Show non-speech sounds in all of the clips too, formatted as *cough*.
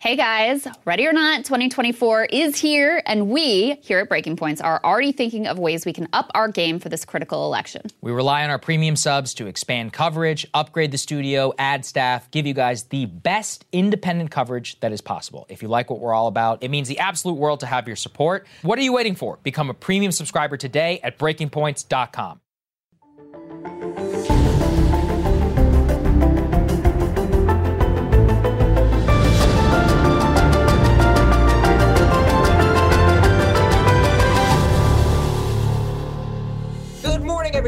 Hey guys, ready or not, 2024 is here, and we here at Breaking Points are already thinking of ways we can up our game for this critical election. We rely on our premium subs to expand coverage, upgrade the studio, add staff, give you guys the best independent coverage that is possible. If you like what we're all about, it means the absolute world to have your support. What are you waiting for? Become a premium subscriber today at breakingpoints.com.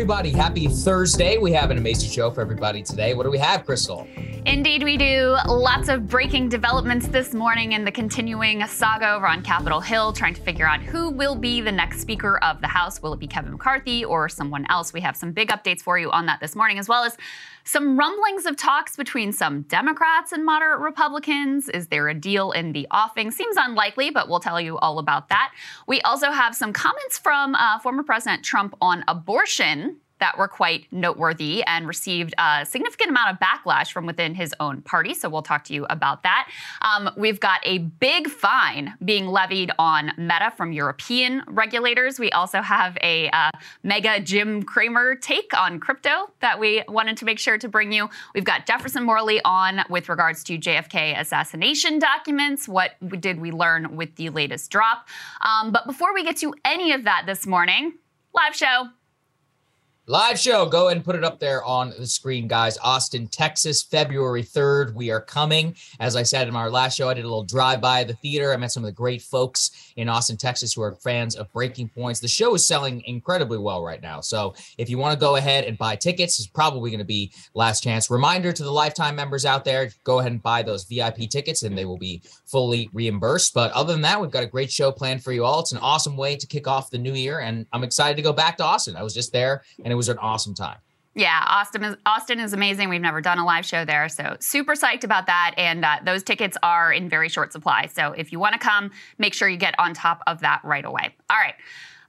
everybody. Happy Thursday. We have an amazing show for everybody today. What do we have, Krystal? Indeed, we do. Lots of breaking developments this morning in the continuing saga over on Capitol Hill, trying to figure out who will be the next Speaker of the House. Will it be Kevin McCarthy or someone else? We have some big updates for you on that this morning, as well as some rumblings of talks between some Democrats and moderate Republicans. Is there a deal in the offing? Seems unlikely, but we'll tell you all about that. We also have some comments from uh, former President Trump on abortion that were quite noteworthy and received a significant amount of backlash from within his own party. So we'll talk to you about that. Um, we've got a big fine being levied on Meta from European regulators. We also have a uh, mega Jim Cramer take on crypto that we wanted to make sure to bring you. We've got Jefferson Morley on with regards to JFK assassination documents. What did we learn with the latest drop? Um, but before we get to any of that this morning, live show Live show. Go ahead and put it up there on the screen, guys. Austin, Texas, February 3rd. We are coming. As I said in our last show, I did a little drive by the theater. I met some of the great folks in Austin, Texas who are fans of Breaking Points. The show is selling incredibly well right now. So if you want to go ahead and buy tickets, it's probably going to be last chance. Reminder to the lifetime members out there go ahead and buy those VIP tickets and they will be fully reimbursed. But other than that, we've got a great show planned for you all. It's an awesome way to kick off the new year. And I'm excited to go back to Austin. I was just there and it was an awesome time. Yeah, Austin is Austin is amazing. We've never done a live show there, so super psyched about that. And uh, those tickets are in very short supply. So if you want to come, make sure you get on top of that right away. All right.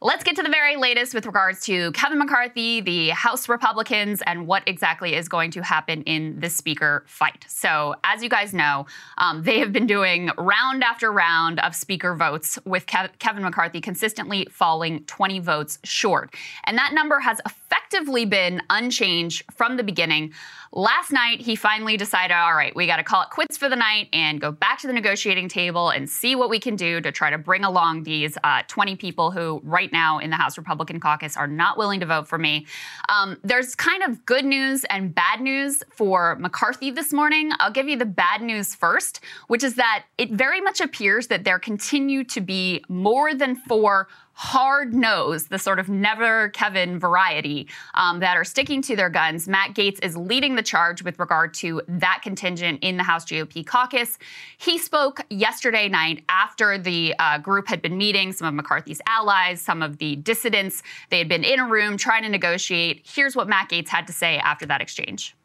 Let's get to the very latest with regards to Kevin McCarthy, the House Republicans, and what exactly is going to happen in the Speaker fight. So, as you guys know, um, they have been doing round after round of Speaker votes with Kev- Kevin McCarthy consistently falling 20 votes short. And that number has effectively been unchanged from the beginning. Last night, he finally decided, all right, we got to call it quits for the night and go back to the negotiating table and see what we can do to try to bring along these uh, 20 people who, right now in the House Republican caucus, are not willing to vote for me. Um, there's kind of good news and bad news for McCarthy this morning. I'll give you the bad news first, which is that it very much appears that there continue to be more than four hard nosed, the sort of never Kevin variety um, that are sticking to their guns. Matt Gaetz is leading the charge with regard to that contingent in the House GOP caucus. He spoke yesterday night after the uh, group had been meeting, some of McCarthy's allies, some of the dissidents. They had been in a room trying to negotiate. Here's what Matt Gaetz had to say after that exchange.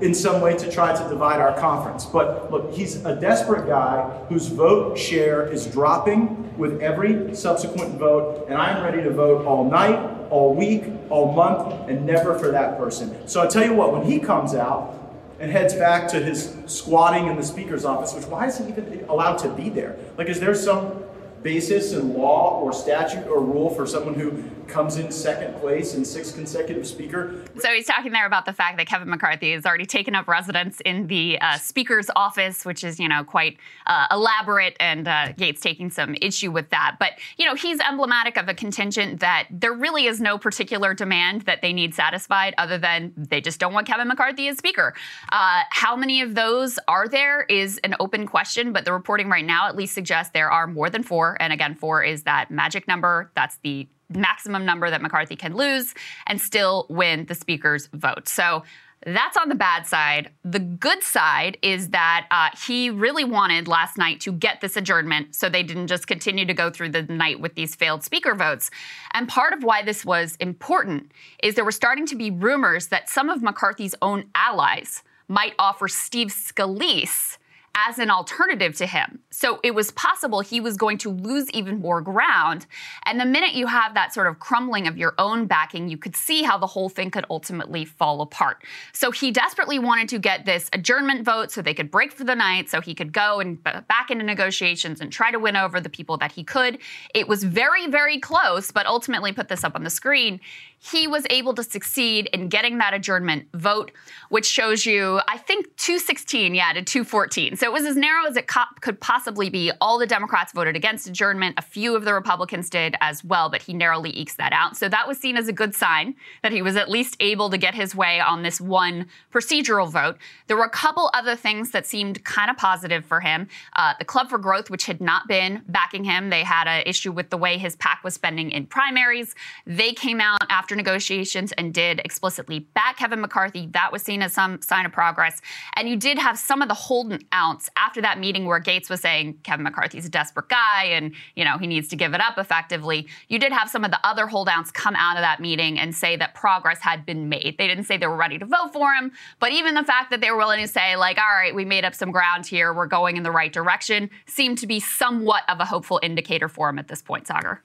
In some way to try to divide our conference. But look, he's a desperate guy whose vote share is dropping with every subsequent vote, and I'm ready to vote all night, all week, all month, and never for that person. So I tell you what, when he comes out and heads back to his squatting in the speaker's office, which why is he even allowed to be there? Like, is there some basis in law or statute or rule for someone who comes in second place in six consecutive speaker. So he's talking there about the fact that Kevin McCarthy has already taken up residence in the uh, speaker's office, which is, you know, quite uh, elaborate, and uh, Gaetz taking some issue with that. But, you know, he's emblematic of a contingent that there really is no particular demand that they need satisfied other than they just don't want Kevin McCarthy as speaker. Uh, how many of those are there is an open question, but the reporting right now at least suggests there are more than four. And again, four is that magic number. That's the maximum number that McCarthy can lose and still win the speaker's vote. So that's on the bad side. The good side is that uh, he really wanted last night to get this adjournment so they didn't just continue to go through the night with these failed speaker votes. And part of why this was important is there were starting to be rumors that some of McCarthy's own allies might offer Steve Scalise as an alternative to him. So it was possible he was going to lose even more ground. And the minute you have that sort of crumbling of your own backing, you could see how the whole thing could ultimately fall apart. So he desperately wanted to get this adjournment vote so they could break for the night, so he could go and back into negotiations and try to win over the people that he could. It was very, very close, but ultimately put this up on the screen he was able to succeed in getting that adjournment vote, which shows you, I think, 216, yeah, to 214. So it was as narrow as it co- could possibly be. All the Democrats voted against adjournment. A few of the Republicans did as well, but he narrowly ekes that out. So that was seen as a good sign that he was at least able to get his way on this one procedural vote. There were a couple other things that seemed kind of positive for him. Uh, the Club for Growth, which had not been backing him, they had an issue with the way his PAC was spending in primaries. They came out after after negotiations and did explicitly back Kevin McCarthy. That was seen as some sign of progress. And you did have some of the holdouts after that meeting where Gaetz was saying Kevin McCarthy's a desperate guy and, you know, he needs to give it up effectively. You did have some of the other holdouts come out of that meeting and say that progress had been made. They didn't say they were ready to vote for him, but even the fact that they were willing to say, like, all right, we made up some ground here, we're going in the right direction, seemed to be somewhat of a hopeful indicator for him at this point, Saagar.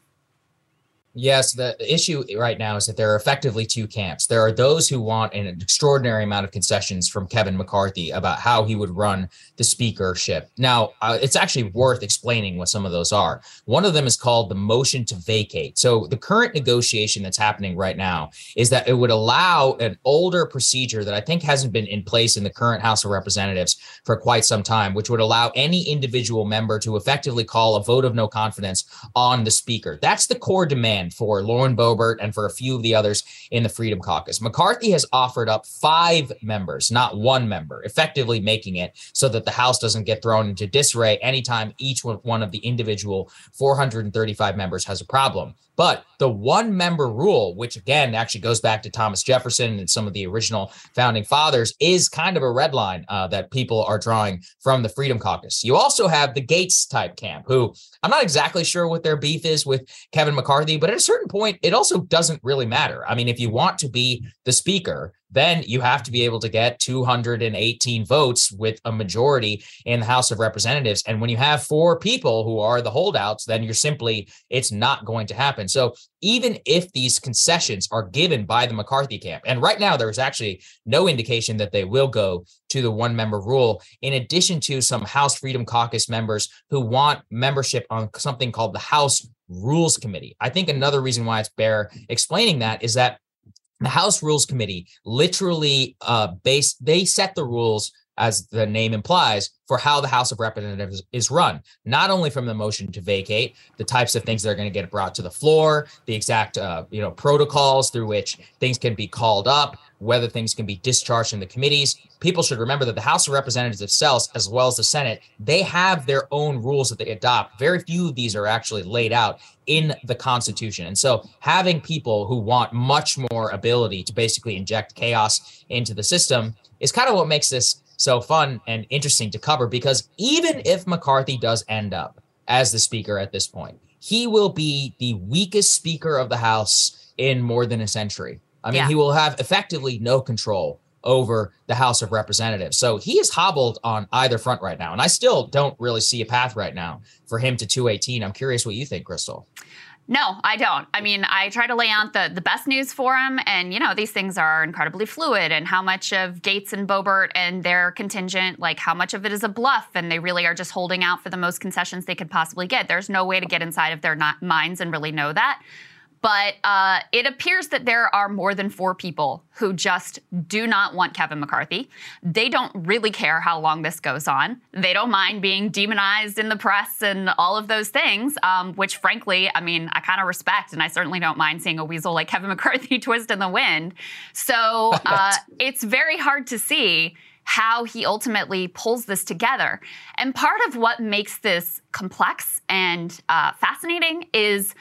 Yes, the issue right now is that there are effectively two camps. There are those who want an extraordinary amount of concessions from Kevin McCarthy about how he would run the speakership. Now, uh, it's actually worth explaining what some of those are. One of them is called the motion to vacate. So, the current negotiation that's happening right now is that it would allow an older procedure that I think hasn't been in place in the current House of Representatives for quite some time, which would allow any individual member to effectively call a vote of no confidence on the speaker. That's the core demand for Lauren Boebert and for a few of the others in the Freedom Caucus. McCarthy has offered up five members, not one member, effectively making it so that the House doesn't get thrown into disarray anytime each one of the individual 435 members has a problem. But the one member rule, which again actually goes back to Thomas Jefferson and some of the original founding fathers, is kind of a red line uh, that people are drawing from the Freedom Caucus. You also have the Gaetz type camp, who I'm not exactly sure what their beef is with Kevin McCarthy, but at a certain point, it also doesn't really matter. I mean, if you want to be the speaker, then you have to be able to get 218 votes with a majority in the House of Representatives. And when you have four people who are the holdouts, then you're simply, it's not going to happen. So even if these concessions are given by the McCarthy camp, and right now there's actually no indication that they will go to the one member rule, in addition to some House Freedom Caucus members who want membership on something called the House Rules Committee. I think another reason why it's bare explaining that is that the House Rules Committee literally uh base they set the rules as the name implies for how the House of Representatives is run, not only from the motion to vacate, the types of things that are going to get brought to the floor, the exact uh, you know protocols through which things can be called up, whether things can be discharged in the committees. People should remember that the House of Representatives itself, as well as the Senate, they have their own rules that they adopt. Very few of these are actually laid out in the Constitution. And so having people who want much more ability to basically inject chaos into the system is kind of what makes this so fun and interesting to cover because even if McCarthy does end up as the speaker at this point, he will be the weakest speaker of the House in more than a century. I mean, yeah. he will have effectively no control over the House of Representatives. So he is hobbled on either front right now. And I still don't really see a path right now for him to 218. I'm curious what you think, Krystal. No, I don't. I mean, I try to lay out the, the best news for him. And, you know, these things are incredibly fluid. And how much of Gaetz and Boebert and their contingent, like how much of it is a bluff and they really are just holding out for the most concessions they could possibly get. There's no way to get inside of their minds and really know that. But uh, it appears that there are more than four people who just do not want Kevin McCarthy. They don't really care how long this goes on. They don't mind being demonized in the press and all of those things, um, which, frankly, I mean, I kind of respect, and I certainly don't mind seeing a weasel like Kevin *laughs* McCarthy twist in the wind. So *laughs* uh, it's very hard to see how he ultimately pulls this together. And part of what makes this complex and uh, fascinating is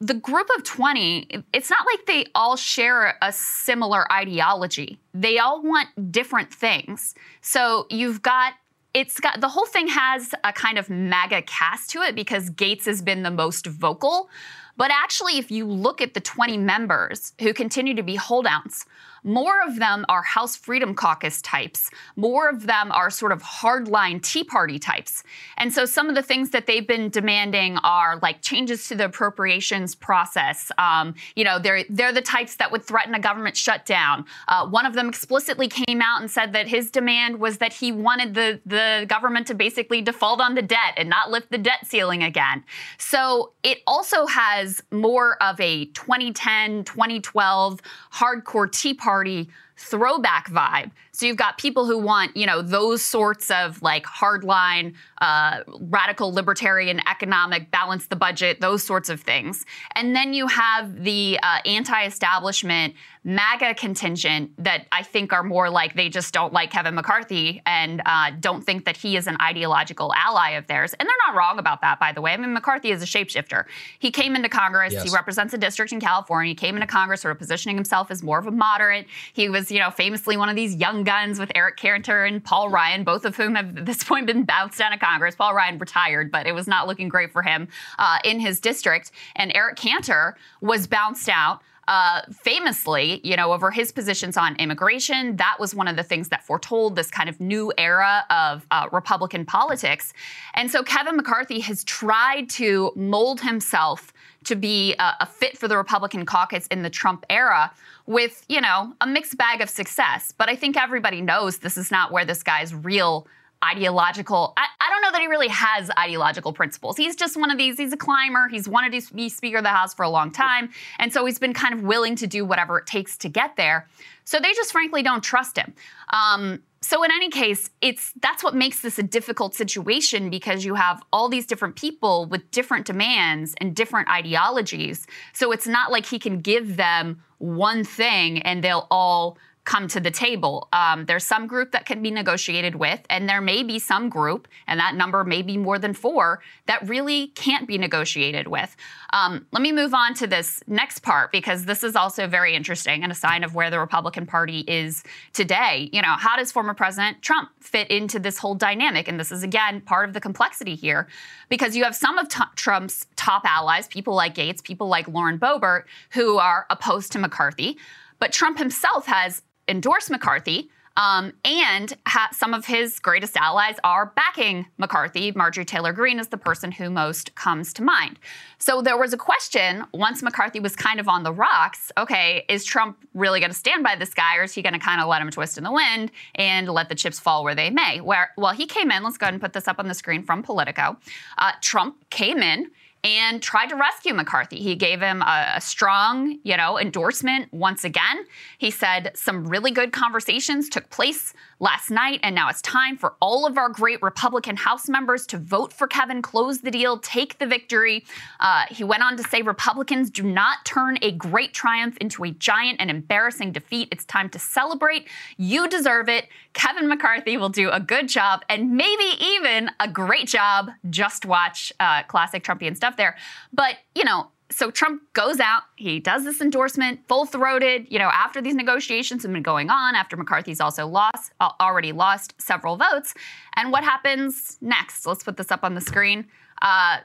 the group of 20, it's not like they all share a similar ideology. They all want different things. So you've got it's got the whole thing has a kind of MAGA cast to it because Gaetz has been the most vocal. But actually, if you look at the 20 members who continue to be holdouts, more of them are House Freedom Caucus types. More of them are sort of hardline Tea Party types. And so some of the things that they've been demanding are like changes to the appropriations process. Um, you know, they're they're the types that would threaten a government shutdown. Uh, one of them explicitly came out and said that his demand was that he wanted the the government to basically default on the debt and not lift the debt ceiling again. So it also has more of a 2010, 2012 hardcore Tea Party Party throwback vibe. So you've got people who want, you know, those sorts of like hardline, uh, radical libertarian economic, balance the budget, those sorts of things. And then you have the uh, anti establishment MAGA contingent that I think are more like they just don't like Kevin McCarthy and uh, don't think that he is an ideological ally of theirs. And they're not wrong about that, by the way. I mean, McCarthy is a shapeshifter. He came into Congress, yes. he represents a district in California, he came into Congress sort of positioning himself as more of a moderate. He was, you know, famously one of these young guns with Eric Cantor and Paul Ryan, both of whom have at this point been bounced out of Congress. Paul Ryan retired, but it was not looking great for him uh, in his district. And Eric Cantor was bounced out uh, famously, you know, over his positions on immigration. That was one of the things that foretold this kind of new era of uh, Republican politics. And so Kevin McCarthy has tried to mold himself to be a, a fit for the Republican caucus in the Trump era with, you know, a mixed bag of success. But I think everybody knows this is not where this guy's real ideological. I, I, don't know that he really has ideological principles. He's just one of these, he's a climber. He's wanted to be Speaker of the House for a long time. And so he's been kind of willing to do whatever it takes to get there. So they just frankly don't trust him. Um, so in any case, it's that's what makes this a difficult situation because you have all these different people with different demands and different ideologies. So it's not like he can give them one thing and they'll all come to the table. Um, there's some group that can be negotiated with, and there may be some group, and that number may be more than four, that really can't be negotiated with. Um, let me move on to this next part because this is also very interesting and a sign of where the Republican Party is today. You know, how does former President Trump fit into this whole dynamic? And this is, again, part of the complexity here because you have some of t- Trump's top allies, people like Gaetz, people like Lauren Boebert, who are opposed to McCarthy. But Trump himself has endorse McCarthy. Um, and ha- some of his greatest allies are backing McCarthy. Marjorie Taylor Greene is the person who most comes to mind. So there was a question once McCarthy was kind of on the rocks okay, is Trump really going to stand by this guy or is he going to kind of let him twist in the wind and let the chips fall where they may? Where, well, he came in, let's go ahead and put this up on the screen from Politico. Uh, Trump came in and tried to rescue McCarthy. He gave him a, a, strong, you know, endorsement once again. He said some really good conversations took place last night, and now it's time for all of our great Republican House members to vote for Kevin, close the deal, take the victory. Uh, he went on to say Republicans do not turn a great triumph into a giant and embarrassing defeat. It's time to celebrate. You deserve it. Kevin McCarthy will do a good job and maybe even a great job. Just watch uh, classic Trumpian stuff there. But, you know, so Trump goes out, he does this endorsement, full throated, you know, after these negotiations have been going on, after McCarthy's also lost, already lost several votes. And what happens next? Let's put this up on the screen. Uh,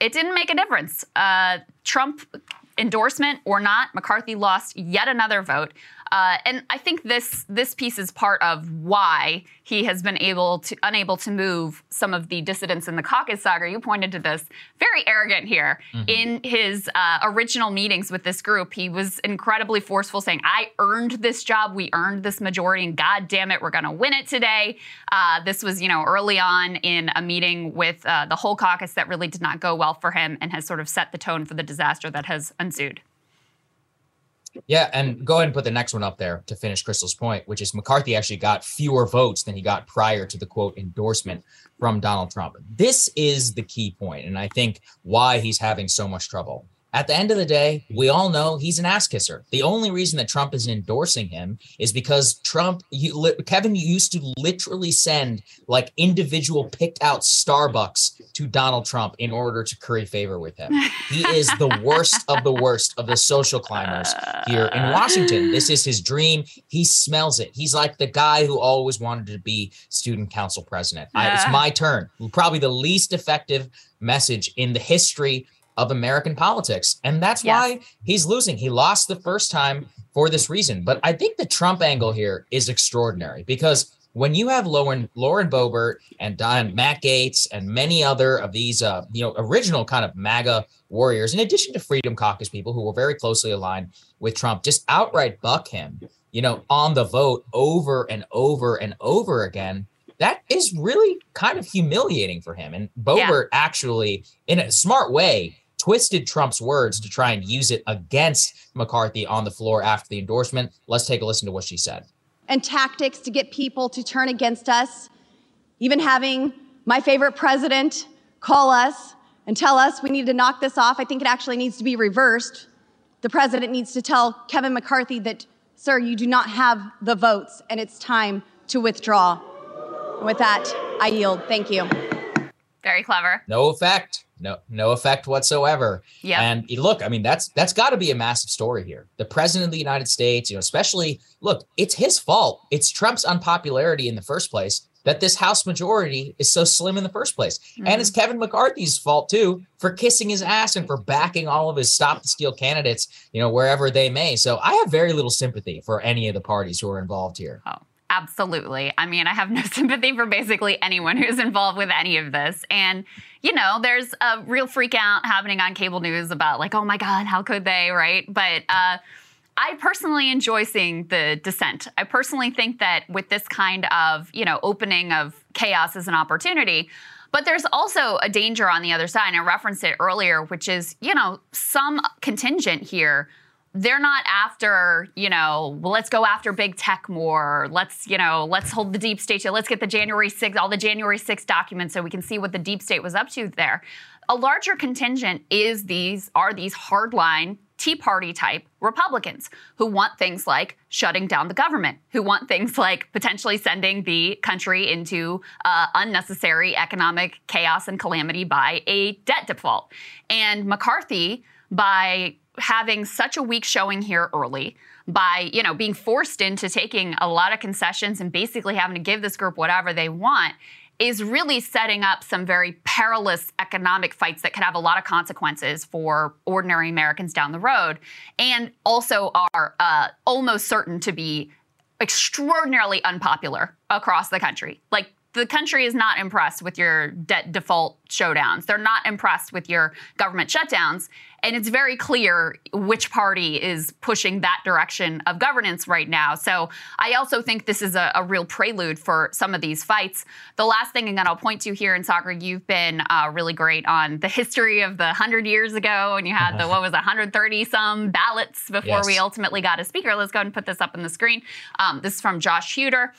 it didn't make a difference. Uh, Trump endorsement or not, McCarthy lost yet another vote. Uh, and I think this this piece is part of why he has been able to unable to move some of the dissidents in the caucus. Saagar. you pointed to this. Very arrogant here. Mm-hmm. In his uh, original meetings with this group, he was incredibly forceful, saying, "I earned this job. We earned this majority, and God damn it, we're going to win it today." Uh, this was, you know, early on in a meeting with uh, the whole caucus that really did not go well for him, and has sort of set the tone for the disaster that has ensued. Yeah, and go ahead and put the next one up there to finish Krystal's point, which is McCarthy actually got fewer votes than he got prior to the quote endorsement from Donald Trump. This is the key point, and I think why he's having so much trouble at the end of the day, we all know he's an ass kisser. The only reason that Trump is endorsing him is because Trump, you, Kevin used to literally send like individual picked out Starbucks to Donald Trump in order to curry favor with him. He is the worst of the worst of the social climbers here in Washington. This is his dream. He smells it. He's like the guy who always wanted to be student council president. I, it's uh. my turn. Probably the least effective message in the history of American politics. And that's yes. why he's losing. He lost the first time for this reason. But I think the Trump angle here is extraordinary because when you have Lauren Lauren Boebert and Don Matt Gaetz and many other of these uh, you know original kind of MAGA warriors, in addition to Freedom Caucus people who were very closely aligned with Trump, just outright buck him, you know, on the vote over and over and over again that is really kind of humiliating for him. And Boebert yeah. actually, in a smart way, twisted Trump's words to try and use it against McCarthy on the floor after the endorsement. Let's take a listen to what she said. And tactics to get people to turn against us, even having my favorite president call us and tell us we need to knock this off. I think it actually needs to be reversed. The president needs to tell Kevin McCarthy that, sir, you do not have the votes and it's time to withdraw. And with that, I yield. Thank you. Very clever. No effect no no effect whatsoever. Yeah. And look, I mean, that's that's got to be a massive story here. The president of the United States, you know, especially look, it's his fault. It's Trump's unpopularity in the first place that this House majority is so slim in the first place. Mm-hmm. And it's Kevin McCarthy's fault too for kissing his ass and for backing all of his stop the steal candidates, you know, wherever they may. So I have very little sympathy for any of the parties who are involved here. Oh. Absolutely. I mean, I have no *laughs* sympathy for basically anyone who's involved with any of this. And, you know, there's a real freak out happening on cable news about, like, oh my God, how could they, right? But, uh, I personally enjoy seeing the dissent. I personally think that with this kind of, you know, opening of chaos as an opportunity, but there's also a danger on the other side. And I referenced it earlier, which is, you know, some contingent here they're not after, you know, well, let's go after big tech more. Let's, you know, let's hold the deep state. Let's get the January 6th, all the January 6th documents so we can see what the deep state was up to there. A larger contingent is these are these hardline Tea Party type Republicans who want things like shutting down the government, who want things like potentially sending the country into uh, unnecessary economic chaos and calamity by a debt default. And McCarthy, by having such a weak showing here early by you know being forced into taking a lot of concessions and basically having to give this group whatever they want is really setting up some very perilous economic fights that could have a lot of consequences for ordinary Americans down the road, and also are uh, almost certain to be extraordinarily unpopular across the country. Like the country is not impressed with your debt default showdowns. They're not impressed with your government shutdowns. And it's very clear which party is pushing that direction of governance right now. So I also think this is a, a real prelude for some of these fights. The last thing that I'll point to here in Saagar, you've been uh, really great on the history of the 100 years ago, and you had the, what was 130 some ballots before yes. we ultimately got a speaker. Let's go ahead and put this up on the screen. Um, this is from Josh Huder.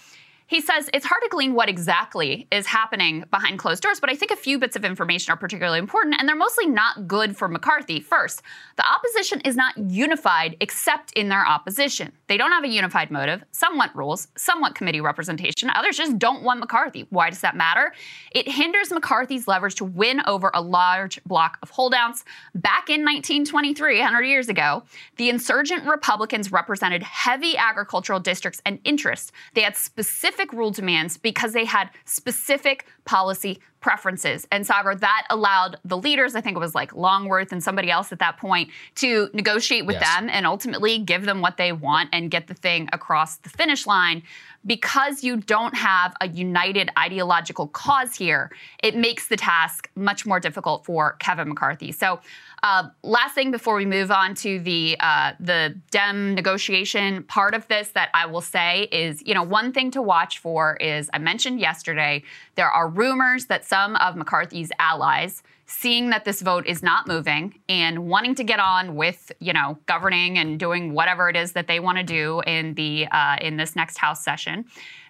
He says it's hard to glean what exactly is happening behind closed doors, but I think a few bits of information are particularly important, and they're mostly not good for McCarthy. First, the opposition is not unified except in their opposition. They don't have a unified motive. Some want rules, some want committee representation, others just don't want McCarthy. Why does that matter? It hinders McCarthy's leverage to win over a large block of holdouts. Back in 1923, 100 years ago, the insurgent Republicans represented heavy agricultural districts and interests. They had specific specific rule demands because they had specific policy preferences. And Saagar, that allowed the leaders, I think it was like Longworth and somebody else at that point, to negotiate with yes. them and ultimately give them what they want and get the thing across the finish line. Because you don't have a united ideological cause here, it makes the task much more difficult for Kevin McCarthy. So uh, last thing before we move on to the uh, the Dem negotiation part of this that I will say is, you know, one thing to watch for is I mentioned yesterday there are rumors that some of McCarthy's allies seeing that this vote is not moving and wanting to get on with you know governing and doing whatever it is that they want to do in the uh, in this next house session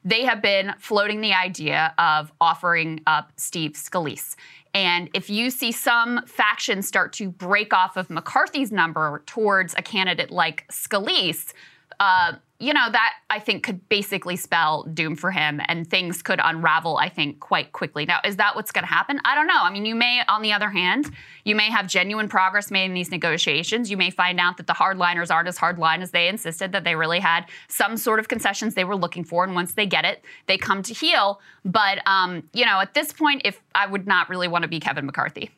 they have been floating the idea of offering up steve scalise. And if you see some factions start to break off of McCarthy's number towards a candidate like Scalise, uh, you know, that I think could basically spell doom for him and things could unravel, I think, quite quickly. Now, is that what's going to happen? I don't know. I mean, you may, on the other hand, you may have genuine progress made in these negotiations. You may find out that the hardliners aren't as hardline as they insisted, that they really had some sort of concessions they were looking for. And once they get it, they come to heel. But, um, you know, at this point, if I would not really want to be Kevin McCarthy.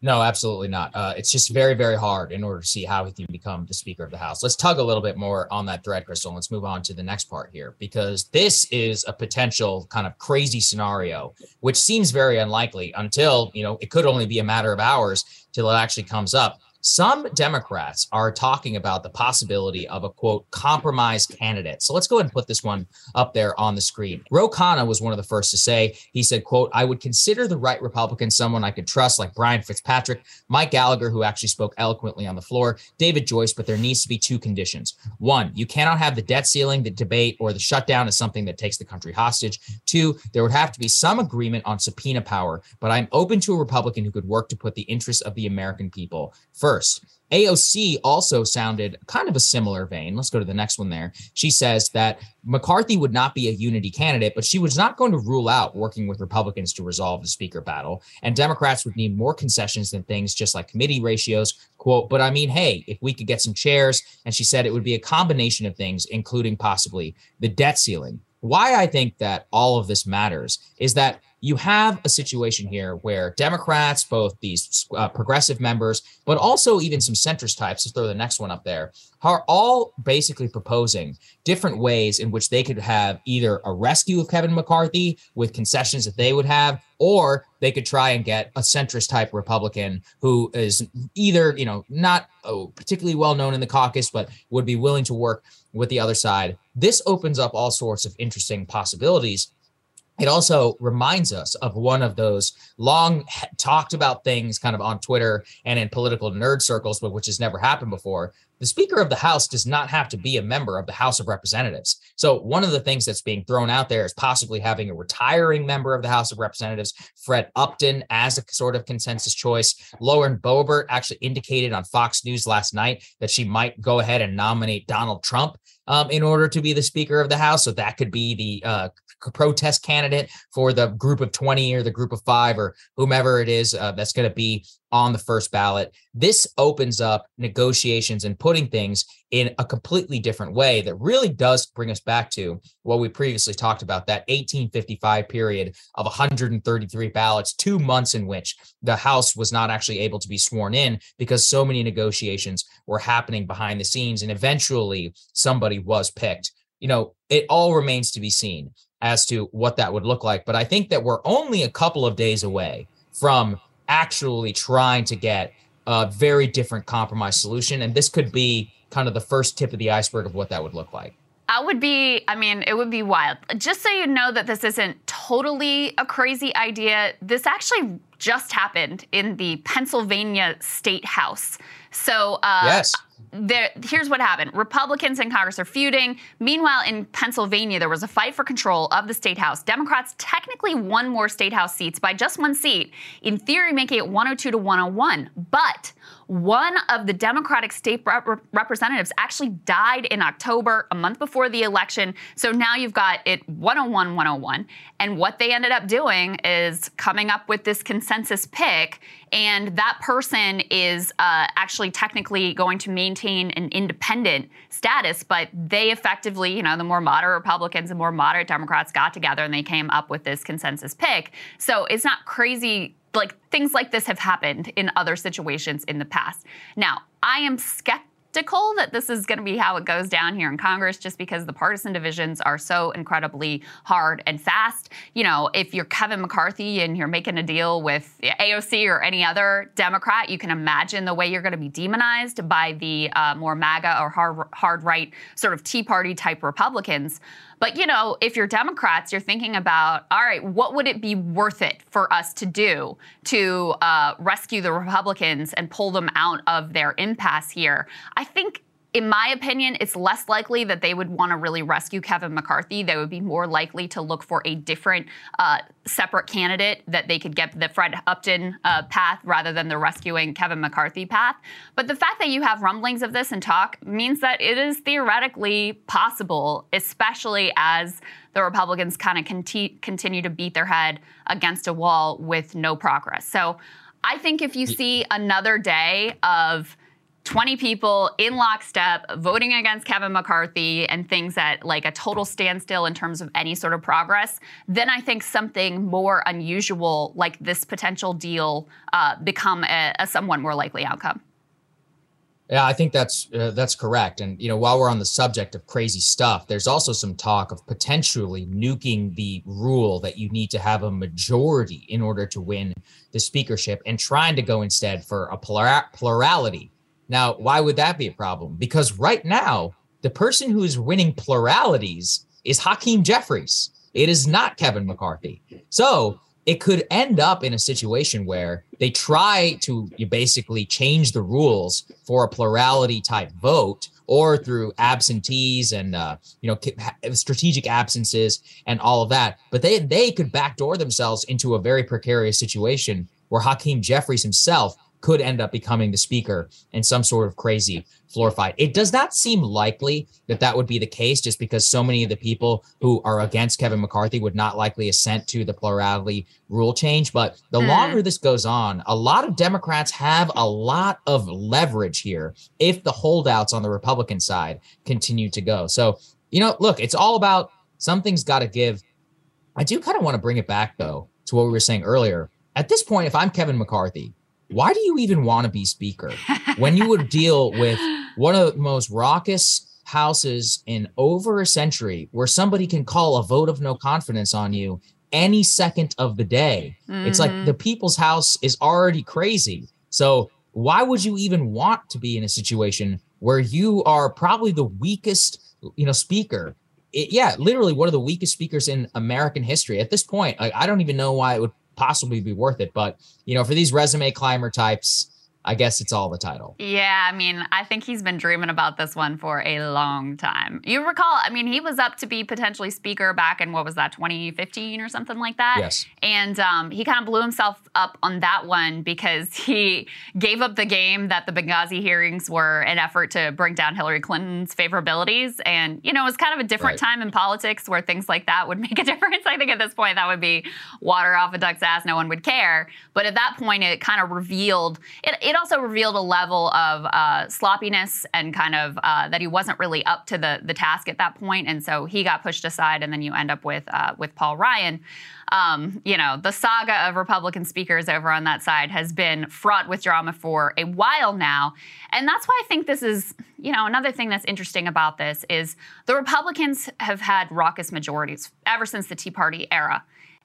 No, absolutely not. Uh, it's just very, very hard in order to see how he can become the Speaker of the House. Let's tug a little bit more on that thread, Krystal. Let's move on to the next part here, because this is a potential kind of crazy scenario, which seems very unlikely until, you know, it could only be a matter of hours till it actually comes up. Some Democrats are talking about the possibility of a quote compromise candidate. So let's go ahead and put this one up there on the screen. Ro Khanna was one of the first to say, he said, quote, I would consider the right Republican someone I could trust, like Brian Fitzpatrick, Mike Gallagher, who actually spoke eloquently on the floor, David Joyce, but there needs to be two conditions. One, you cannot have the debt ceiling, the debate, or the shutdown as something that takes the country hostage. Two, there would have to be some agreement on subpoena power, but I'm open to a Republican who could work to put the interests of the American people first first. AOC also sounded kind of a similar vein. Let's go to the next one there. She says that McCarthy would not be a unity candidate, but she was not going to rule out working with Republicans to resolve the speaker battle. And Democrats would need more concessions than things just like committee ratios. Quote, but I mean, hey, if we could get some chairs, and she said it would be a combination of things, including possibly the debt ceiling. Why I think that all of this matters is that you have a situation here where Democrats, both these uh, progressive members, but also even some centrist types, let's throw the next one up there, are all basically proposing different ways in which they could have either a rescue of Kevin McCarthy with concessions that they would have, or they could try and get a centrist type Republican who is either, you know, not oh, particularly well known in the caucus, but would be willing to work with the other side. This opens up all sorts of interesting possibilities it also reminds us of one of those long talked about things kind of on Twitter and in political nerd circles, but which has never happened before. The Speaker of the House does not have to be a member of the House of Representatives. So, one of the things that's being thrown out there is possibly having a retiring member of the House of Representatives, Fred Upton, as a sort of consensus choice. Lauren Boebert actually indicated on Fox News last night that she might go ahead and nominate Donald Trump um, in order to be the Speaker of the House. So, that could be the uh, protest candidate for the group of 20 or the group of five or whomever it is uh, that's going to be on the first ballot. This opens up negotiations and putting things in a completely different way that really does bring us back to what we previously talked about that 1855 period of 133 ballots, two months in which the House was not actually able to be sworn in because so many negotiations were happening behind the scenes. And eventually somebody was picked. You know, it all remains to be seen as to what that would look like. But I think that we're only a couple of days away from actually trying to get a very different compromise solution. And this could be kind of the first tip of the iceberg of what that would look like. I would be, I mean, it would be wild. Just so you know that this isn't totally a crazy idea, this actually just happened in the Pennsylvania State House. So, uh, yes there, here's what happened Republicans in Congress are feuding. Meanwhile, in Pennsylvania, there was a fight for control of the state house. Democrats technically won more state house seats by just one seat, in theory, making it 102 to 101. But one of the Democratic state rep- representatives actually died in October, a month before the election. So now you've got it 101 101. And what they ended up doing is coming up with this consensus pick, and that person is uh, actually technically going to maintain an independent status, but they effectively, you know, the more moderate Republicans and more moderate Democrats got together and they came up with this consensus pick. So it's not crazy. Like things like this have happened in other situations in the past. Now, I am skeptical that this is going to be how it goes down here in Congress just because the partisan divisions are so incredibly hard and fast. You know, if you're Kevin McCarthy and you're making a deal with AOC or any other Democrat, you can imagine the way you're going to be demonized by the uh, more MAGA or hard, hard right sort of Tea Party type Republicans. But you know, if you're Democrats, you're thinking about, all right, what would it be worth it for us to do to uh, rescue the Republicans and pull them out of their impasse here? I think in my opinion, it's less likely that they would want to really rescue Kevin McCarthy. They would be more likely to look for a different, uh, separate candidate that they could get the Fred Upton uh, path rather than the rescuing Kevin McCarthy path. But the fact that you have rumblings of this and talk means that it is theoretically possible, especially as the Republicans kind of conti- continue to beat their head against a wall with no progress. So I think if you see another day of 20 people in lockstep voting against Kevin McCarthy and things at like a total standstill in terms of any sort of progress, then I think something more unusual like this potential deal uh, become a, a somewhat more likely outcome. Yeah, I think that's uh, that's correct. And you know, while we're on the subject of crazy stuff, there's also some talk of potentially nuking the rule that you need to have a majority in order to win the speakership, and trying to go instead for a plurality now, why would that be a problem? Because right now, the person who is winning pluralities is Hakeem Jeffries. It is not Kevin McCarthy. So it could end up in a situation where they try to basically change the rules for a plurality type vote or through absentees and uh, you know strategic absences and all of that but they they could backdoor themselves into a very precarious situation where Hakeem Jeffries himself could end up becoming the speaker in some sort of crazy floor fight. It does not seem likely that that would be the case just because so many of the people who are against Kevin McCarthy would not likely assent to the plurality rule change. But the mm. longer this goes on, a lot of Democrats have a lot of leverage here if the holdouts on the Republican side continue to go. So, you know, look, it's all about something's got to give. I do kind of want to bring it back, though, to what we were saying earlier. At this point, if I'm Kevin McCarthy, why do you even want to be speaker when you would deal with one of the most raucous houses in over a century where somebody can call a vote of no confidence on you any second of the day mm-hmm. it's like the mm-hmm. people's house is already crazy so why would you even want to be in a situation where you are probably the weakest you know speaker it, yeah literally one of the weakest speakers in american history at this point I, I don't even know why it would possibly be worth it. But you know, for these resume climber types, I guess it's all the title. Yeah, I mean, I think he's been dreaming about this one for a long time. You recall, I mean, he was up to be potentially speaker back in what was that, 2015 or something like that? Yes. And um, he kind of blew himself up on that one because he gave up the game that the Benghazi hearings were an effort to bring down Hillary Clinton's favorabilities. And, you know, it was kind of a different right. time in politics where things like that would *laughs* make a difference. I think at this point, that would be water off a duck's ass. No one would care. But at that point, it kind of revealed, it, it also revealed a level of uh, sloppiness and kind of uh, that he wasn't really up to the the task at that point, and so he got pushed aside, and then you end up with uh, with Paul Ryan. Um, you know, the saga of Republican speakers over on that side has been fraught with drama for a while now. And that's why I think this is, you know, another thing that's interesting about this is the Republicans have had raucous majorities ever since the Tea Party era.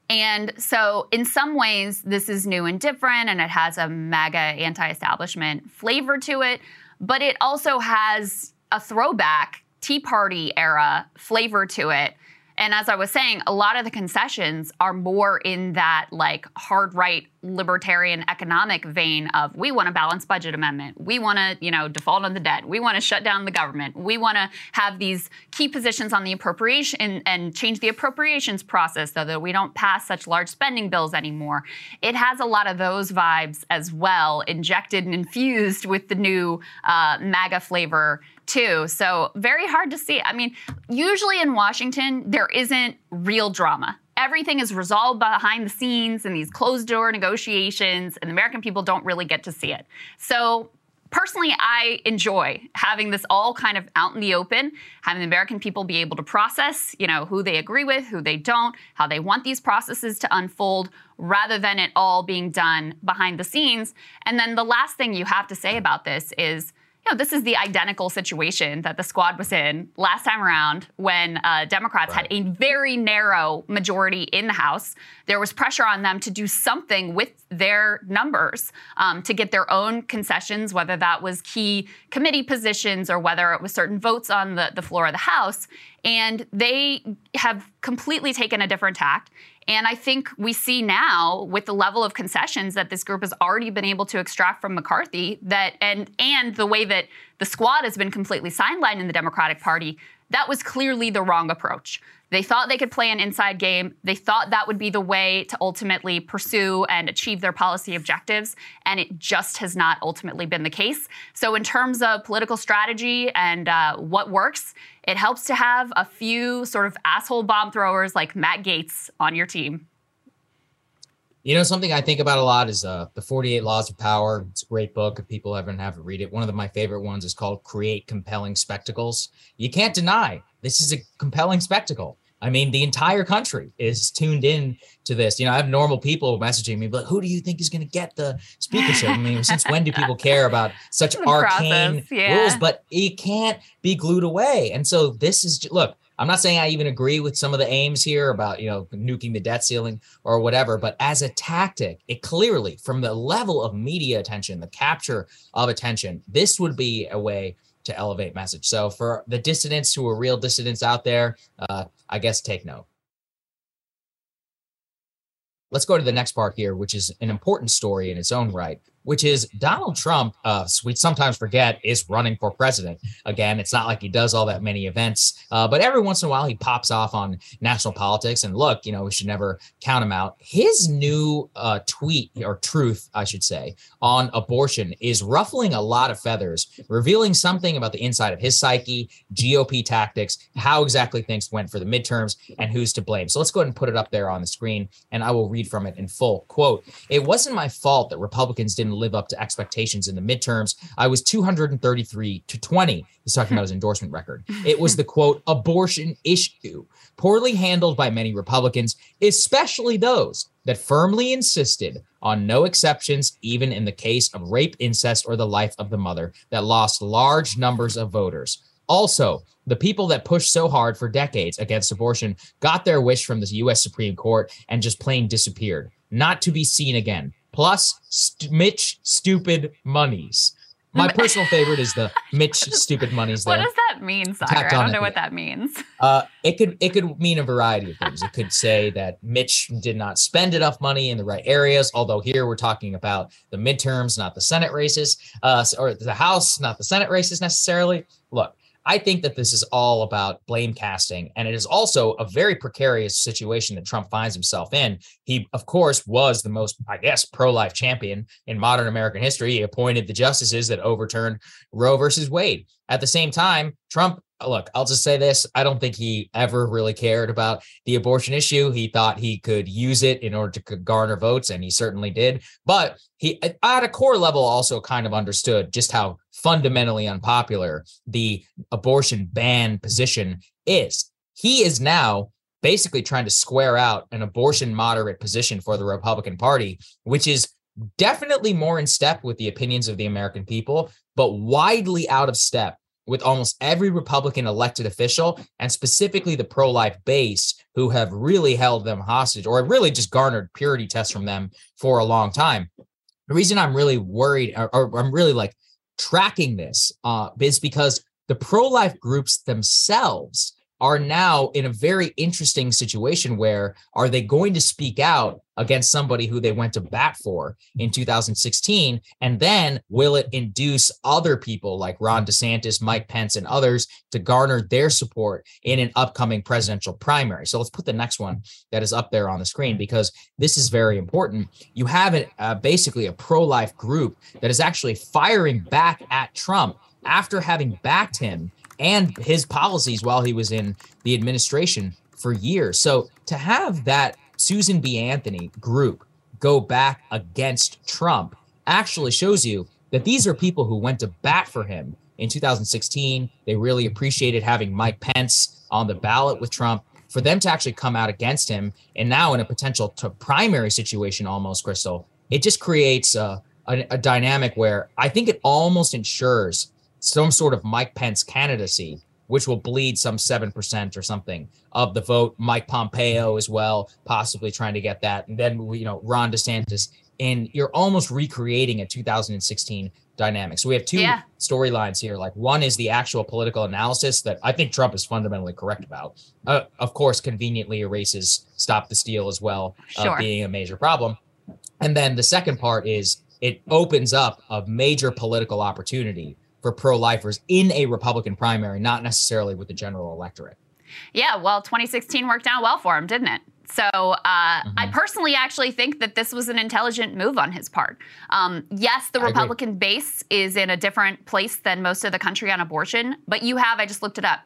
And so, in some ways, this is new and different, and it has a MAGA anti establishment flavor to it, but it also has a throwback Tea Party era flavor to it and as I was saying, a lot of the concessions are more in that like hard right libertarian economic vein of we want a balanced budget amendment. We want to, you know, default on the debt. We want to shut down the government. We want to have these key positions on the appropriation and, and change the appropriations process so that we don't pass such large spending bills anymore. It has a lot of those vibes as well, injected and infused with the new uh, MAGA flavor too. So very hard to see. I mean, usually in Washington, there isn't real drama. everything is resolved behind the scenes in these closed door negotiations, and the American people don't really get to see it. So personally, I enjoy having this all kind of out in the open, having the American people be able to process, you know, who they agree with, who they don't, how they want these processes to unfold, rather than it all being done behind the scenes. And then the last thing you have to say about this is, you know, this is the identical situation that the squad was in last time around when uh, Democrats right. had a very narrow majority in the House. There was pressure on them to do something with their numbers um, to get their own concessions, whether that was key committee positions or whether it was certain votes on the, the floor of the House. And they have completely taken a different tact. And I think we see now with the level of concessions that this group has already been able to extract from McCarthy that and and the way that the squad has been completely sidelined in the Democratic Party, that was clearly the wrong approach. They thought they could play an inside game. They thought that would be the way to ultimately pursue and achieve their policy objectives. And it just has not ultimately been the case. So, in terms of political strategy and uh, what works, it helps to have a few sort of asshole bomb throwers like Matt Gaetz on your team. You know, something I think about a lot is uh, the 48 Laws of Power. It's a great book. If people haven't have read it, one of the, my favorite ones is called Create Compelling Spectacles. You can't deny this is a compelling spectacle. I mean, the entire country is tuned in to this. You know, I have normal people messaging me, but who do you think is going to get the speakership? I mean, since when do *laughs* people care about such arcane yeah. rules? But it can't be glued away. And so this is look. I'm not saying I even agree with some of the aims here about you know nuking the debt ceiling or whatever, but as a tactic, it clearly from the level of media attention, the capture of attention, this would be a way to elevate message. So for the dissidents who are real dissidents out there, uh, I guess take note. Let's go to the next part here, which is an important story in its own right which is Donald Trump, uh, we sometimes forget, is running for president. Again, it's not like he does all that many events, uh, but every once in a while he pops off on national politics. And look, you know, we should never count him out. His new uh, tweet, or truth, I should say, on abortion is ruffling a lot of feathers, revealing something about the inside of his psyche, GOP tactics, how exactly things went for the midterms, and who's to blame. So let's go ahead and put it up there on the screen, and I will read from it in full. Quote, it wasn't my fault that Republicans didn't live up to expectations in the midterms. I was 233 to 20. He's talking about his endorsement record. It was the quote, abortion issue, poorly handled by many Republicans, especially those that firmly insisted on no exceptions, even in the case of rape, incest, or the life of the mother, that lost large numbers of voters. Also, the people that pushed so hard for decades against abortion got their wish from the US Supreme Court and just plain disappeared, not to be seen again plus St- Mitch Stupid Monies. My *laughs* personal favorite is the Mitch Stupid Monies. There. What does that mean, Sire? I don't know what that means. Uh, it could it could mean a variety of things. It could say that Mitch did not spend enough money in the right areas. Although here we're talking about the midterms, not the Senate races, uh, or the House, not the Senate races necessarily. Look, I think that this is all about blame casting. And it is also a very precarious situation that Trump finds himself in. He, of course, was the most, I guess, pro life champion in modern American history. He appointed the justices that overturned Roe versus Wade. At the same time, Trump look, I'll just say this. I don't think he ever really cared about the abortion issue. He thought he could use it in order to garner votes, and he certainly did. But he, at a core level, also kind of understood just how fundamentally unpopular the abortion ban position is. He is now basically trying to square out an abortion moderate position for the Republican Party, which is definitely more in step with the opinions of the American people, but widely out of step with almost every Republican elected official and specifically the pro life base who have really held them hostage or really just garnered purity tests from them for a long time. The reason I'm really worried or, or I'm really like tracking this uh, is because the pro life groups themselves are now in a very interesting situation where are they going to speak out against somebody who they went to bat for in 2016 and then will it induce other people like Ron DeSantis, Mike Pence and others to garner their support in an upcoming presidential primary. So let's put the next one that is up there on the screen because this is very important. You have it uh, basically a pro-life group that is actually firing back at Trump after having backed him and his policies while he was in the administration for years. So to have that Susan B. Anthony group go back against Trump actually shows you that these are people who went to bat for him in 2016. They really appreciated having Mike Pence on the ballot with Trump. For them to actually come out against him, and now in a potential to primary situation, almost Krystal, it just creates a, a, a dynamic where I think it almost ensures some sort of Mike Pence candidacy, which will bleed some 7% or something of the vote. Mike Pompeo as well, possibly trying to get that. And then, you know, Ron DeSantis. And you're almost recreating a 2016 dynamic. So we have two Yeah. storylines here. Like one is the actual political analysis that I think Trump is fundamentally correct about. Uh, of course, conveniently erases stop the steal as well, uh, Sure. being a major problem. And then the second part is it opens up a major political opportunity for pro-lifers in a Republican primary, not necessarily with the general electorate. Yeah, well, 2016 worked out well for him, didn't it? So uh, Mm-hmm. I personally actually think that this was an intelligent move on his part. Um, yes, the I agree. Republican base is in a different place than most of the country on abortion, but you have, I just looked it up,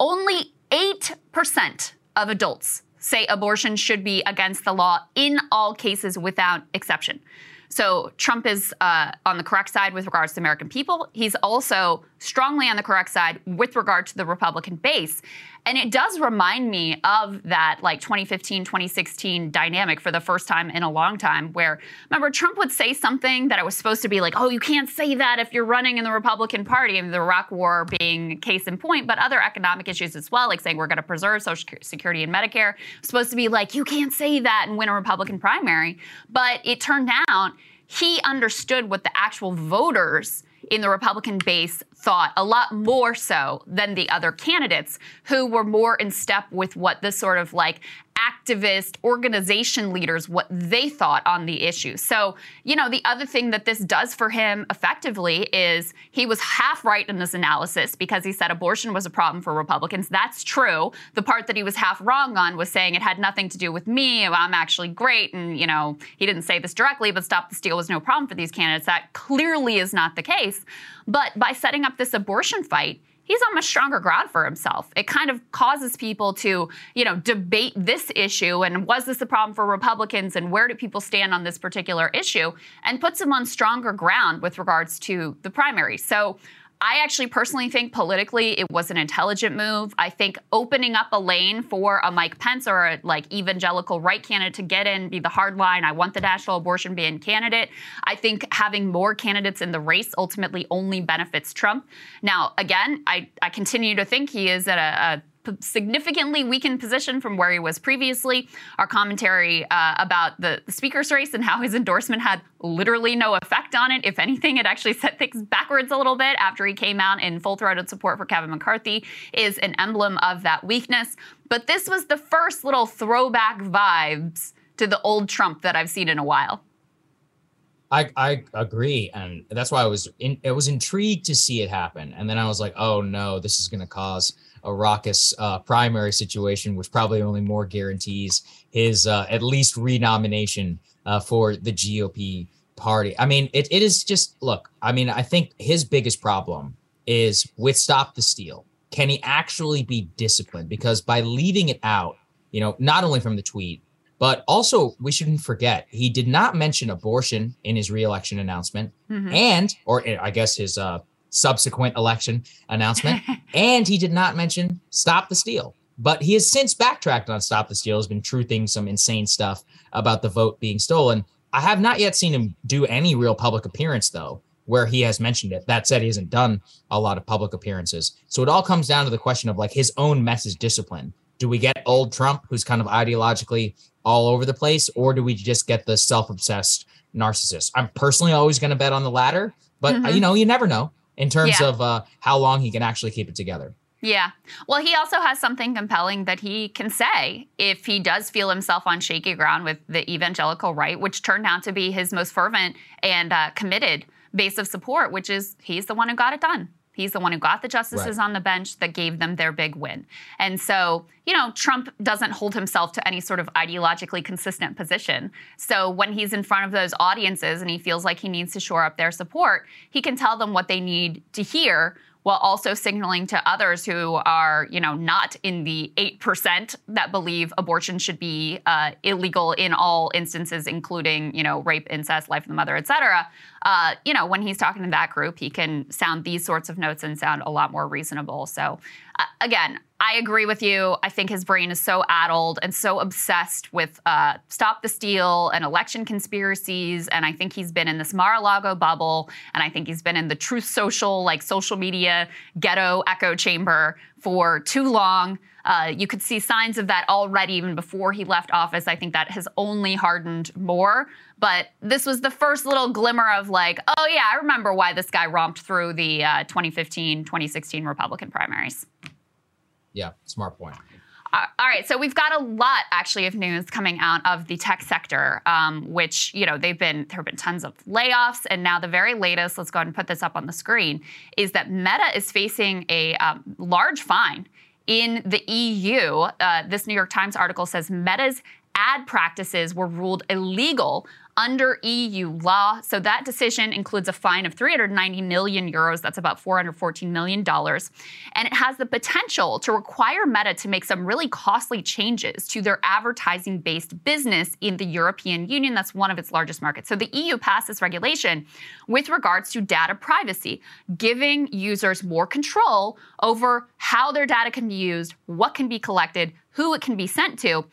only 8% of adults say abortion should be against the law in all cases without exception. So Trump is uh, on the correct side with regards to American people. He's also strongly on the correct side with regard to the Republican base. And it does remind me of that like 2015, 2016 dynamic for the first time in a long time where remember Trump would say something that it was supposed to be like, oh, you can't say that if you're running in the Republican Party, and the Iraq War being case in point, but other economic issues as well, like saying we're going to preserve Social Security and Medicare, supposed to be like, you can't say that and win a Republican primary. But it turned out he understood what the actual voters in the Republican base thought a lot more so than the other candidates who were more in step with what the sort of like activist organization leaders what they thought on the issue. So, you know, the other thing that this does for him effectively is he was half right in this analysis because he said abortion was a problem for Republicans. That's true. The part that he was half wrong on was saying it had nothing to do with me. I'm actually great. And, you know, he didn't say this directly, but stop the steal was no problem for these candidates. That clearly is not the case. But by setting up this abortion fight, he's on much stronger ground for himself. It kind of causes people to, you know, debate this issue and was this a problem for Republicans and where do people stand on this particular issue and puts him on stronger ground with regards to the primary. So I actually personally think politically it was an intelligent move. I think opening up a lane for a Mike Pence or a like evangelical right candidate to get in, be the hard line. I want the national abortion ban candidate. I think having more candidates in the race ultimately only benefits Trump. Now, again, I, I continue to think he is at a, a significantly weakened position from where he was previously. Our commentary uh, about the, the speaker's race and how his endorsement had literally no effect on it. If anything, it actually *laughs* set things backwards a little bit after he came out in full throated support for Kevin McCarthy, is an emblem of that weakness. But this was the first little throwback vibes to the old Trump that I've seen in a while. I, I agree, and that's why I was in, I was intrigued to see it happen, and then I was like, oh no, this is going to cause a raucous uh, primary situation, which probably only more guarantees his uh, at least renomination uh, for the GOP party. I mean, it, it is just look. I mean, I think his biggest problem is with stop the steal. Can he actually be disciplined? Because by leaving it out, you know, not only from the tweet, but also, we shouldn't forget he did not mention abortion in his reelection announcement, Mhm. and or I guess his uh, subsequent election announcement, *laughs* and he did not mention stop the steal. But he has since backtracked on stop the steal. Has been truthing some insane stuff about the vote being stolen. I have not yet seen him do any real public appearance though, where he has mentioned it. That said, he hasn't done a lot of public appearances. So it all comes down to the question of like his own message discipline. Do we get old Trump, who's kind of ideologically all over the place, or do we just get the self-obsessed narcissist? I'm personally always going to bet on the latter, but Mhm. you know, you never know in terms Yeah. of uh, how long he can actually keep it together. Yeah. Well, he also has something compelling that he can say if he does feel himself on shaky ground with the evangelical right, which turned out to be his most fervent and uh, committed base of support, which is he's the one who got it done. He's the one who got the justices Right. on the bench that gave them their big win. And so, you know, Trump doesn't hold himself to any sort of ideologically consistent position. So when he's in front of those audiences and he feels like he needs to shore up their support, he can tell them what they need to hear while also signaling to others who are, you know, not in the 8% that believe abortion should be uh, illegal in all instances, including, you know, rape, incest, life of the mother, et cetera. Uh, you know, when he's talking to that group, he can sound these sorts of notes and sound a lot more reasonable. So, uh, again, I agree with you. I think his brain is so addled and so obsessed with uh, stop the steal and election conspiracies. And I think he's been in this Mar-a-Lago bubble. And I think he's been in the truth social, like social media ghetto echo chamber for too long. Uh, you could see signs of that already even before he left office. I think that has only hardened more. But this was the first little glimmer of like, oh, yeah, I remember why this guy romped through the uh, 2015 2016 Republican primaries. Yeah, smart point. Uh, all right, so we've got a lot actually of news coming out of the tech sector, um, which you know they've been there have been tons of layoffs, and now the very latest. Let's go ahead and put this up on the screen. Is that Meta is facing a um, large fine in the EU? Uh, this New York Times article says Meta's ad practices were ruled illegal under EU law. So that decision includes a fine of 390 million euros. That's about 414 million dollars, and it has the potential to require Meta to make some really costly changes to their advertising-based business in the European Union. That's one of its largest markets. So the EU passed this regulation with regards to data privacy, giving users more control over how their data can be used, what can be collected, who it can be sent to.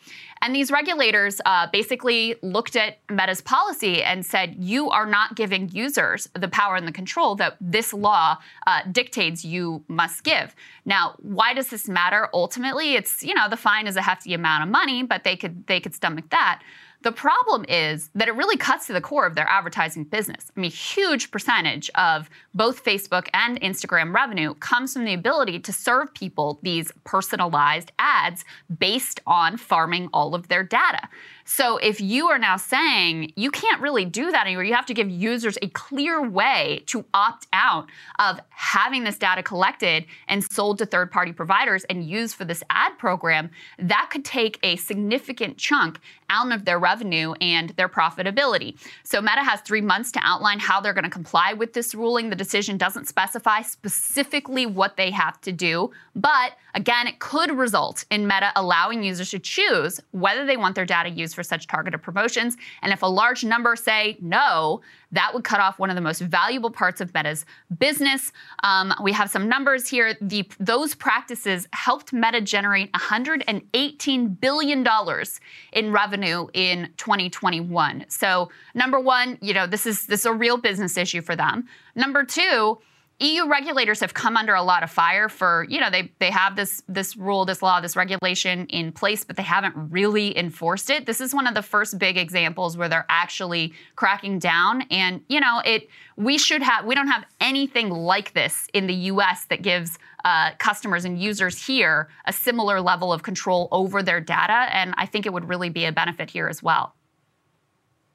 And these regulators uh, basically looked at Meta's policy and said, you are not giving users the power and the control that this law uh, dictates you must give. Now, why does this matter? Ultimately, it's, you know, the fine is a hefty amount of money, but they could they could stomach that. The problem is that it really cuts to the core of their advertising business. I mean, huge percentage of both Facebook and Instagram revenue comes from the ability to serve people these personalized ads based on farming all of their data. So if you are now saying you can't really do that anymore, you have to give users a clear way to opt out of having this data collected and sold to third party providers and used for this ad program, that could take a significant chunk out of their revenue and their profitability. So Meta has three months to outline how they're going to comply with this ruling. The decision doesn't specify specifically what they have to do, but again, it could result in Meta allowing users to choose whether they want their data used for such targeted promotions. And if a large number say no, that would cut off one of the most valuable parts of Meta's business. Um, we have some numbers here. The, those practices helped Meta generate $118 billion in revenue in 2021. So, number one, you know, this is this is a real business issue for them. Number two, EU regulators have come under a lot of fire for, you know, they they have this this rule, this law, this regulation in place, but they haven't really enforced it. This is one of the first big examples where they're actually cracking down and, you know, it we should have we don't have anything like this in the US that gives uh, customers and users here a similar level of control over their data and I think it would really be a benefit here as well.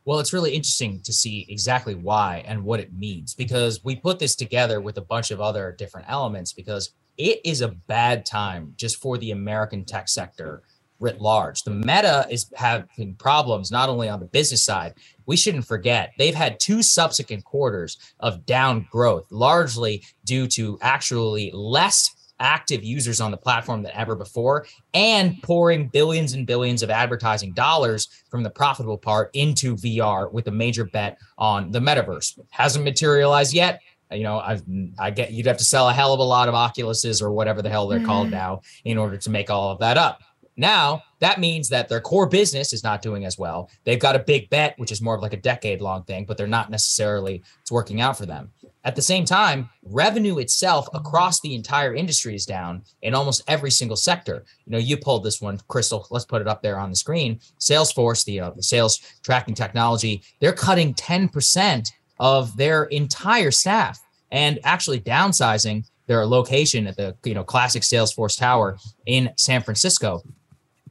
Well, it's really interesting to see exactly why and what it means because we put this together with a bunch of other different elements because it is a bad time just for the American tech sector writ large. The meta is having problems not only on the business side, we shouldn't forget they've had two subsequent quarters of down growth, largely due to actually less active users on the platform than ever before and pouring billions and billions of advertising dollars from the profitable part into VR with a major bet on the metaverse. Hasn't materialized yet. You know, I I get you'd have to sell a hell of a lot of Oculuses or whatever the hell they're mm. called now in order to make all of that up. Now, that means that their core business is not doing as well. They've got a big bet, which is more of like a decade long thing, but they're not necessarily, it's working out for them. At the same time, revenue itself across the entire industry is down in almost every single sector. You know, you pulled this one, Krystal. Let's put it up there on the screen. Salesforce, the, uh, the sales tracking technology, they're cutting 10% of their entire staff and actually downsizing their location at the you know classic Salesforce Tower in San Francisco.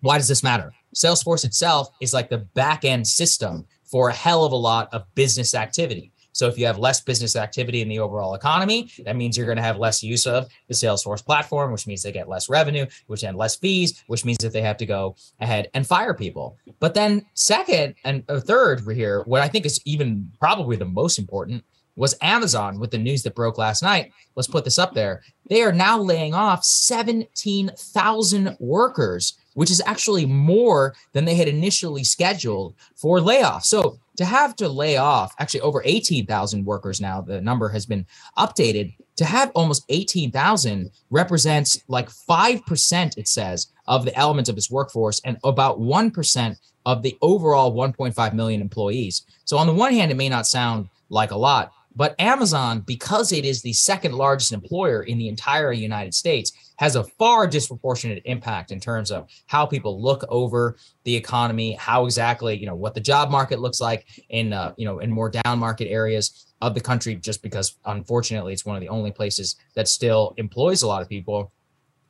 Why does this matter? Salesforce itself is like the back end system for a hell of a lot of business activity. So if you have less business activity in the overall economy, that means you're going to have less use of the Salesforce platform, which means they get less revenue, which then less fees, which means that they have to go ahead and fire people. But then second and third here, what I think is even probably the most important was Amazon with the news that broke last night. Let's put this up there. They are now laying off 17,000 workers, which is actually more than they had initially scheduled for layoffs. So to have to lay off actually over 18,000 workers now, the number has been updated. To have almost 18,000 represents like 5%, it says, of the elements of its workforce and about 1% of the overall 1.5 million employees. So, on the one hand, it may not sound like a lot, but Amazon, because it is the second largest employer in the entire United States, has a far disproportionate impact in terms of how people look over the economy, how exactly, you know, what the job market looks like in, uh, you know, in more down market areas of the country, just because unfortunately it's one of the only places that still employs a lot of people.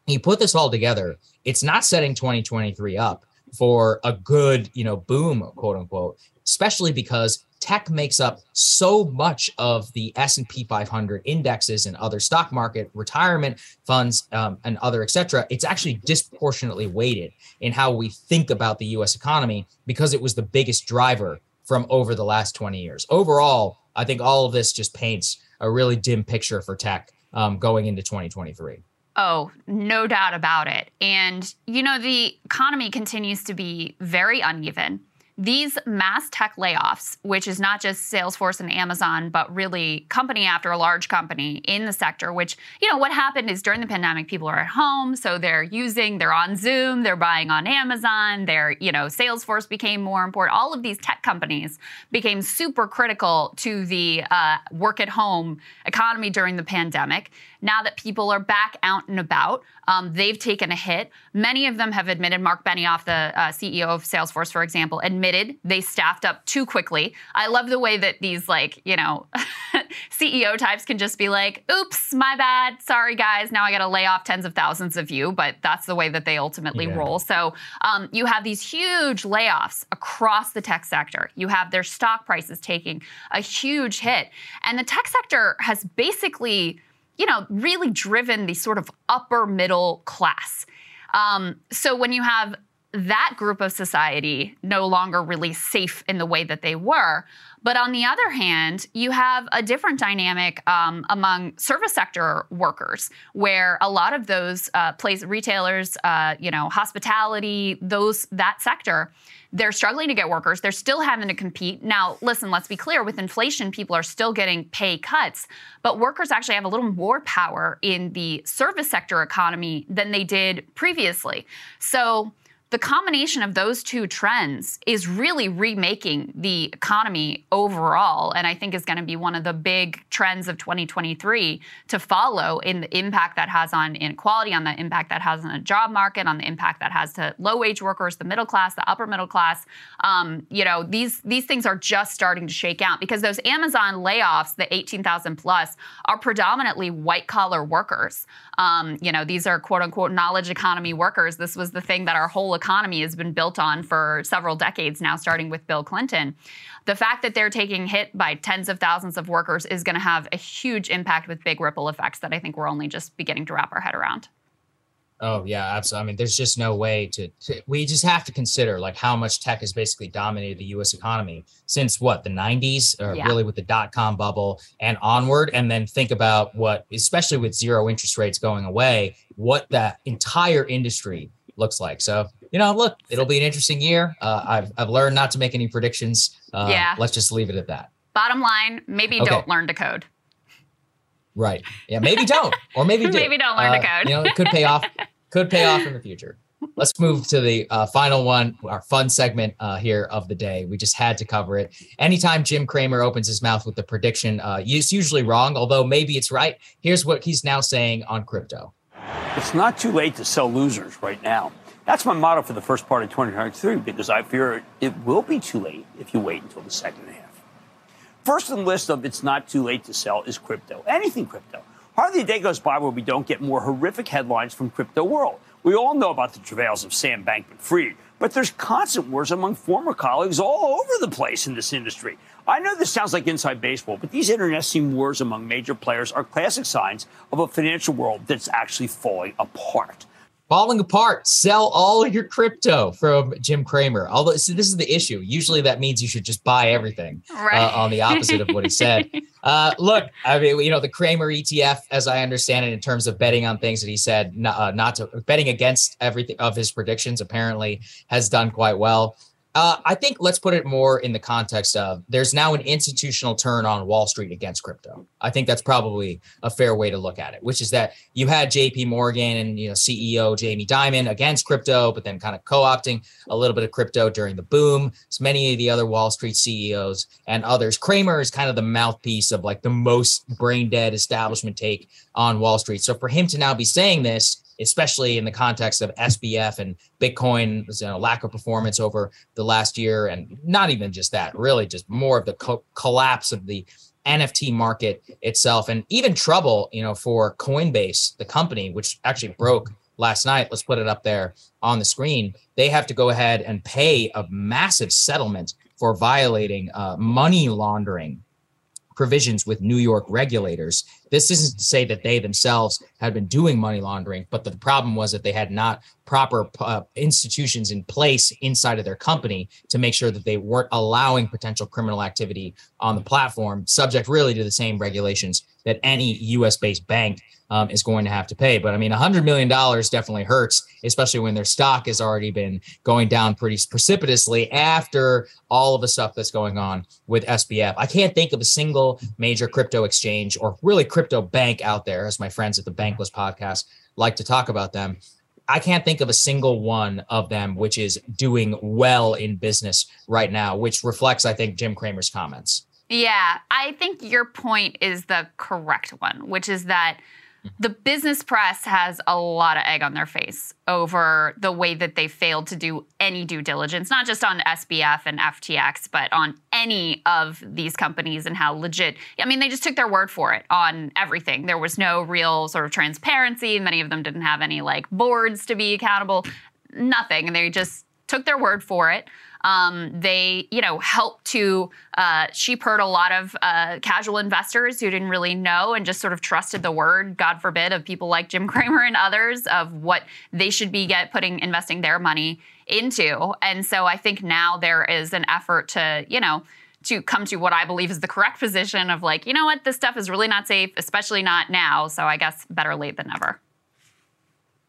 You put this all together, it's not setting 2023 up for a good, you know, boom, quote unquote, especially because tech makes up so much of the S&P 500 indexes and other stock market retirement funds um, and other etc it's actually disproportionately weighted in how we think about the US economy because it was the biggest driver from over the last 20 years overall i think all of this just paints a really dim picture for tech um, going into 2023 Oh, no doubt about it. And, you know, the economy continues to be very uneven. These mass tech layoffs, which is not just Salesforce and Amazon, but really company after a large company in the sector, which, you know, what happened is during the pandemic, people are at home. So they're using, they're on Zoom, they're buying on Amazon, they're, you know, Salesforce became more important. All of these tech companies became super critical to the uh, work at home economy during the pandemic. Now that people are back out and about, um, they've taken a hit. Many of them have admitted, Mark Benioff, the uh, CEO of Salesforce, for example, admitted they staffed up too quickly. I love the way that these, like, you know, *laughs* CEO types can just be like, oops, my bad. Sorry, guys. Now I got to lay off tens of thousands of you. But that's the way that they ultimately yeah. roll. So um, you have these huge layoffs across the tech sector. You have their stock prices taking a huge hit. And the tech sector has basically you know, really driven the sort of upper middle class. Um, so when you have that group of society no longer really safe in the way that they were. But on the other hand, you have a different dynamic um, among service sector workers, where a lot of those uh, place retailers, uh, you know, hospitality, those that sector they're struggling to get workers. They're still having to compete. Now, listen, let's be clear with inflation, people are still getting pay cuts, but workers actually have a little more power in the service sector economy than they did previously. So, the combination of those two trends is really remaking the economy overall, and I think is going to be one of the big trends of 2023 to follow in the impact that has on inequality, on the impact that has on the job market, on the impact that has to low wage workers, the middle class, the upper middle class. Um, you know, these these things are just starting to shake out because those Amazon layoffs, the 18,000 plus, are predominantly white collar workers. Um, you know, these are quote unquote knowledge economy workers. This was the thing that our whole economy has been built on for several decades now, starting with Bill Clinton. The fact that they're taking hit by tens of thousands of workers is going to have a huge impact with big ripple effects that I think we're only just beginning to wrap our head around. Oh yeah, absolutely. I mean, there's just no way to, to, We just have to consider like how much tech has basically dominated the U.S. economy since what the '90s, or yeah. really with the dot com bubble and onward, and then think about what, especially with zero interest rates going away, what that entire industry looks like. So you know, look, it'll be an interesting year. Uh, I've I've learned not to make any predictions. Uh, yeah. Let's just leave it at that. Bottom line, maybe okay. don't learn to code. Right. Yeah. Maybe don't, or maybe *laughs* do. maybe don't learn uh, to code. you know, it could pay off. *laughs* Could pay off in the future. Let's move to the uh, final one, our fun segment uh, here of the day. We just had to cover it. Anytime Jim Cramer opens his mouth with a prediction, uh, it's usually wrong, although maybe it's right. Here's what he's now saying on crypto. It's not too late to sell losers right now. That's my motto for the first part of 2023 because I fear it will be too late if you wait until the second half. First on the list of it's not too late to sell is crypto. Anything crypto. Hardly a day goes by where we don't get more horrific headlines from crypto world. We all know about the travails of Sam Bankman-Fried, but there's constant wars among former colleagues all over the place in this industry. I know this sounds like inside baseball, but these internecine wars among major players are classic signs of a financial world that's actually falling apart. Falling apart. Sell all your crypto from Jim Cramer. Although so this is the issue. Usually that means you should just buy everything. Right. Uh, on the opposite of what he said. *laughs* Uh, look, I mean, you know, the Cramer ETF, as I understand it, in terms of betting on things that he said not, uh, not to betting against everything of his predictions, apparently has done quite well. Uh, I think let's put it more in the context of there's now an institutional turn on Wall Street against crypto. I think that's probably a fair way to look at it, which is that you had J.P. Morgan and you know CEO Jamie Dimon against crypto, but then kind of co-opting a little bit of crypto during the boom. So many of the other Wall Street CEOs and others. Cramer is kind of the mouthpiece of like the most brain dead establishment take on Wall Street. So for him to now be saying this especially in the context of SBF and Bitcoin, you know, lack of performance over the last year, and not even just that, really just more of the co- collapse of the NFT market itself, and even trouble, you know, for Coinbase, the company, which actually broke last night. Let's put it up there on the screen. They have to go ahead and pay a massive settlement for violating uh, money laundering provisions with New York regulators. This isn't to say that they themselves had been doing money laundering, but the problem was that they had not proper uh, institutions in place inside of their company to make sure that they weren't allowing potential criminal activity on the platform, subject really to the same regulations that any US based bank um, is going to have to pay. But I mean, $100 million definitely hurts, especially when their stock has already been going down pretty precipitously after all of the stuff that's going on with SBF. I can't think of a single major crypto exchange or really crypto bank out there, as my friends at the Bankless podcast like to talk about them. I can't think of a single one of them which is doing well in business right now, which reflects, I think, Jim Cramer's comments. Yeah, I think your point is the correct one, which is that the business press has a lot of egg on their face over the way that they failed to do any due diligence, not just on SBF and FTX, but on any of these companies and how legit. I mean, they just took their word for it on everything. There was no real sort of transparency. Many of them didn't have any like boards to be accountable, nothing. And they just took their word for it. Um, they, you know, helped to uh, sheep herd a lot of uh, casual investors who didn't really know and just sort of trusted the word, God forbid, of people like Jim *laughs* Cramer and others of what they should be get putting investing their money into. And so I think now there is an effort to, you know, to come to what I believe is the correct position of like, you know what, this stuff is really not safe, especially not now. So I guess better late than never.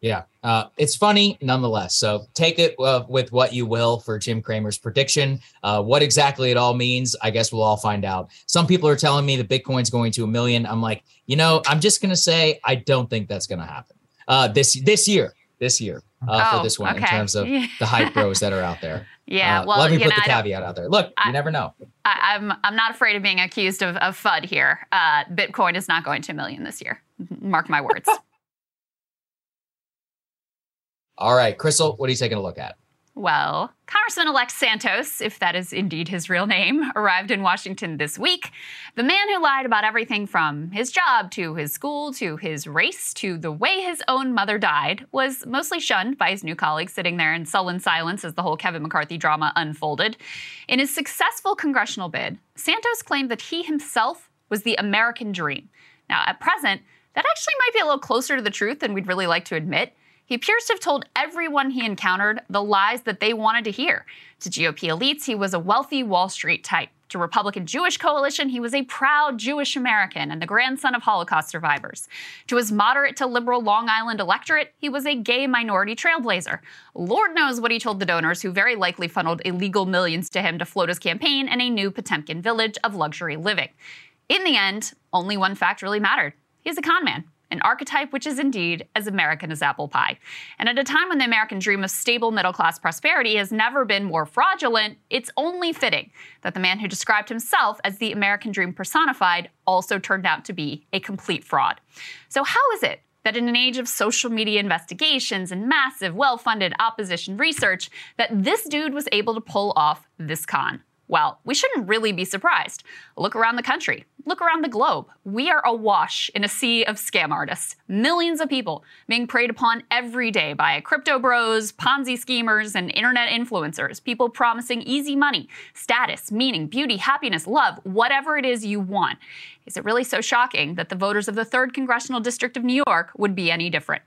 Yeah, uh, it's funny nonetheless. So take it uh, with what you will for Jim Cramer's prediction. Uh, what exactly it all means, I guess we'll all find out. Some people are telling me that Bitcoin's going to a million. I'm like, you know, I'm just gonna say I don't think that's gonna happen uh, this this year. This year uh, Oh, for this one okay. in terms of *laughs* the hype bros that are out there. Yeah, Uh, well, let me put know, the caveat out there. Look, you never know. I, I'm I'm not afraid of being accused of, of FUD here. Uh, Bitcoin is not going to a million this year. Mark my words. *laughs* All right, Krystal, what are you taking a look at? Well, Congressman elect Santos, if that is indeed his real name, *laughs* arrived in Washington this week. The man who lied about everything from his job to his school to his race to the way his own mother died was mostly shunned by his new colleagues sitting there in sullen silence as the whole Kevin McCarthy drama unfolded. In his successful congressional bid, Santos claimed that he himself was the American dream. Now, at present, that actually might be a little closer to the truth than we'd really like to admit. He appears to have told everyone he encountered the lies that they wanted to hear. To GOP elites, he was a wealthy Wall Street type. To Republican Jewish coalition, he was a proud Jewish American and the grandson of Holocaust survivors. To his moderate to liberal Long Island electorate, he was a gay minority trailblazer. Lord knows what he told the donors who very likely funneled illegal millions to him to float his campaign in a new Potemkin village of luxury living. In the end, only one fact really mattered. He's a con man an archetype which is indeed as American as apple pie. And at a time when the American dream of stable middle class prosperity has never been more fraudulent, it's only fitting that the man who described himself as the American dream personified also turned out to be a complete fraud. So, how is it? That in an age of social media investigations and massive, well funded opposition research, that this dude was able to pull off this con. Well, we shouldn't really be surprised. Look around the country. look around the globe. We are awash in a sea of scam artists. Millions of people being preyed upon every day by crypto bros, Ponzi schemers, and internet influencers. People promising easy money, status, meaning, beauty, happiness, love, whatever it is you want. Is it really so shocking that the voters of the 3rd Congressional District of New York would be any different?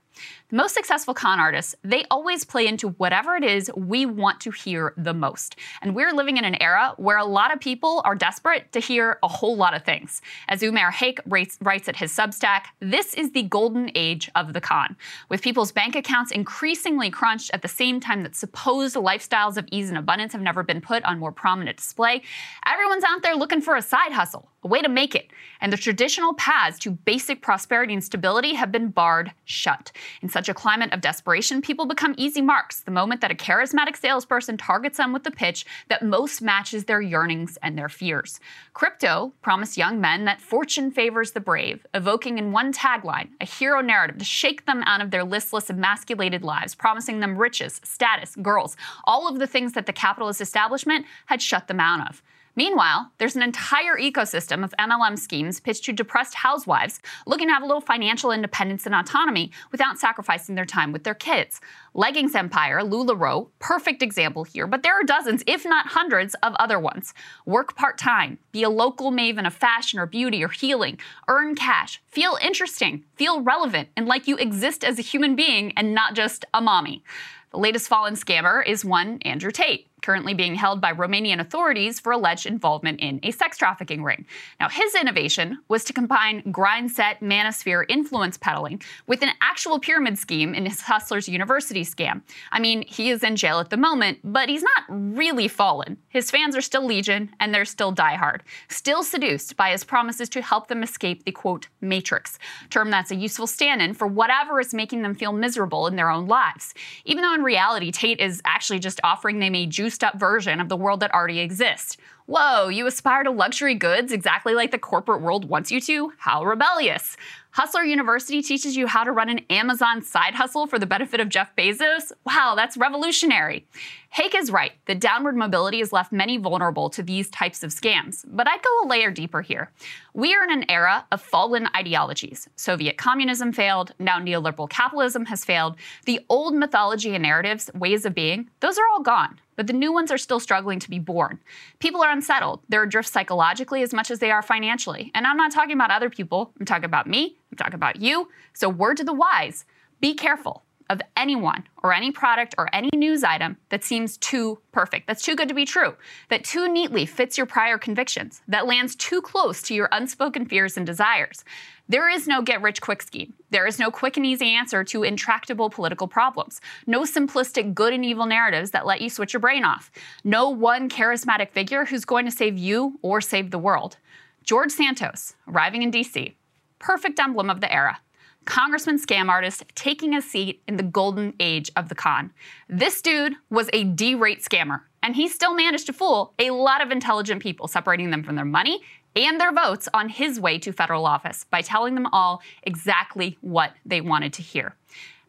The most successful con artists, they always play into whatever it is we want to hear the most. And we're living in an era where a lot of people are desperate to hear a whole lot of things. As Umair Haque writes, writes at his Substack, this is the golden age of the con. With people's bank accounts increasingly crunched at the same time that supposed lifestyles of ease and abundance have never been put on more prominent display, everyone's out there looking for a side hustle, a way to make it. And the traditional paths to basic prosperity and stability have been barred shut. In such a climate of desperation, people become easy marks the moment that a charismatic salesperson targets them with the pitch that most matches their yearnings and their fears. Crypto promised young men that fortune favors the brave, evoking in one tagline a hero narrative to shake them out of their listless, emasculated lives, promising them riches, status, girls, all of the things that the capitalist establishment had shut them out of. Meanwhile, there's an entire ecosystem of MLM schemes pitched to depressed housewives looking to have a little financial independence and autonomy without sacrificing their time with their kids. Leggings Empire, LuLaRoe, perfect example here, but there are dozens, if not hundreds, of other ones. Work part time, be a local maven of fashion or beauty or healing, earn cash, feel interesting, feel relevant, and like you exist as a human being and not just a mommy. The latest fallen scammer is one Andrew Tate currently being held by Romanian authorities for alleged involvement in a sex trafficking ring. Now, his innovation was to combine grindset manosphere influence peddling with an actual pyramid scheme in his Hustlers University scam. I mean, he is in jail at the moment, but he's not really fallen. His fans are still legion, and they're still diehard, still seduced by his promises to help them escape the quote matrix, term that's a useful stand-in for whatever is making them feel miserable in their own lives. Even though in reality, Tate is actually just offering them a juice up version of the world that already exists. Whoa, you aspire to luxury goods exactly like the corporate world wants you to? How rebellious. Hustler University teaches you how to run an Amazon side hustle for the benefit of Jeff Bezos? Wow, that's revolutionary. Haque is right that downward mobility has left many vulnerable to these types of scams, but I'd go a layer deeper here. We are in an era of fallen ideologies. Soviet communism failed, now neoliberal capitalism has failed. The old mythology and narratives, ways of being, those are all gone but the new ones are still struggling to be born. People are unsettled. They're adrift psychologically as much as they are financially. And I'm not talking about other people, I'm talking about me, I'm talking about you. So, word to the wise be careful of anyone or any product or any news item that seems too perfect, that's too good to be true, that too neatly fits your prior convictions, that lands too close to your unspoken fears and desires. There is no get rich quick scheme. There is no quick and easy answer to intractable political problems. No simplistic good and evil narratives that let you switch your brain off. No one charismatic figure who's going to save you or save the world. George Santos, arriving in DC, perfect emblem of the era. Congressman scam artist taking a seat in the golden age of the con. This dude was a D rate scammer, and he still managed to fool a lot of intelligent people, separating them from their money and their votes on his way to federal office by telling them all exactly what they wanted to hear.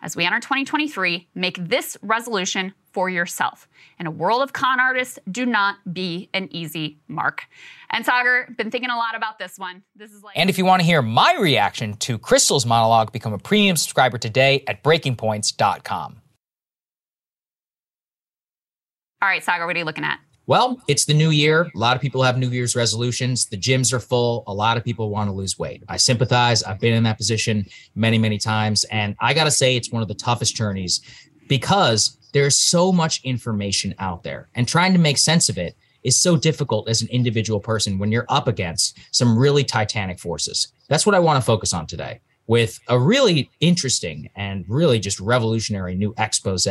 As we enter 2023, make this resolution for yourself. In a world of con artists, do not be an easy mark. And Saagar, been thinking a lot about this one. This is like And if you want to hear my reaction to Krystal's monologue, become a premium subscriber today at breakingpoints.com. All right, Saagar, what are you looking at? Well, it's the new year. A lot of people have New Year's resolutions. The gyms are full. A lot of people want to lose weight. I sympathize. I've been in that position many, many times. And I got to say, it's one of the toughest journeys because there's so much information out there and trying to make sense of it is so difficult as an individual person when you're up against some really titanic forces. That's what I want to focus on today with a really interesting and really just revolutionary new expose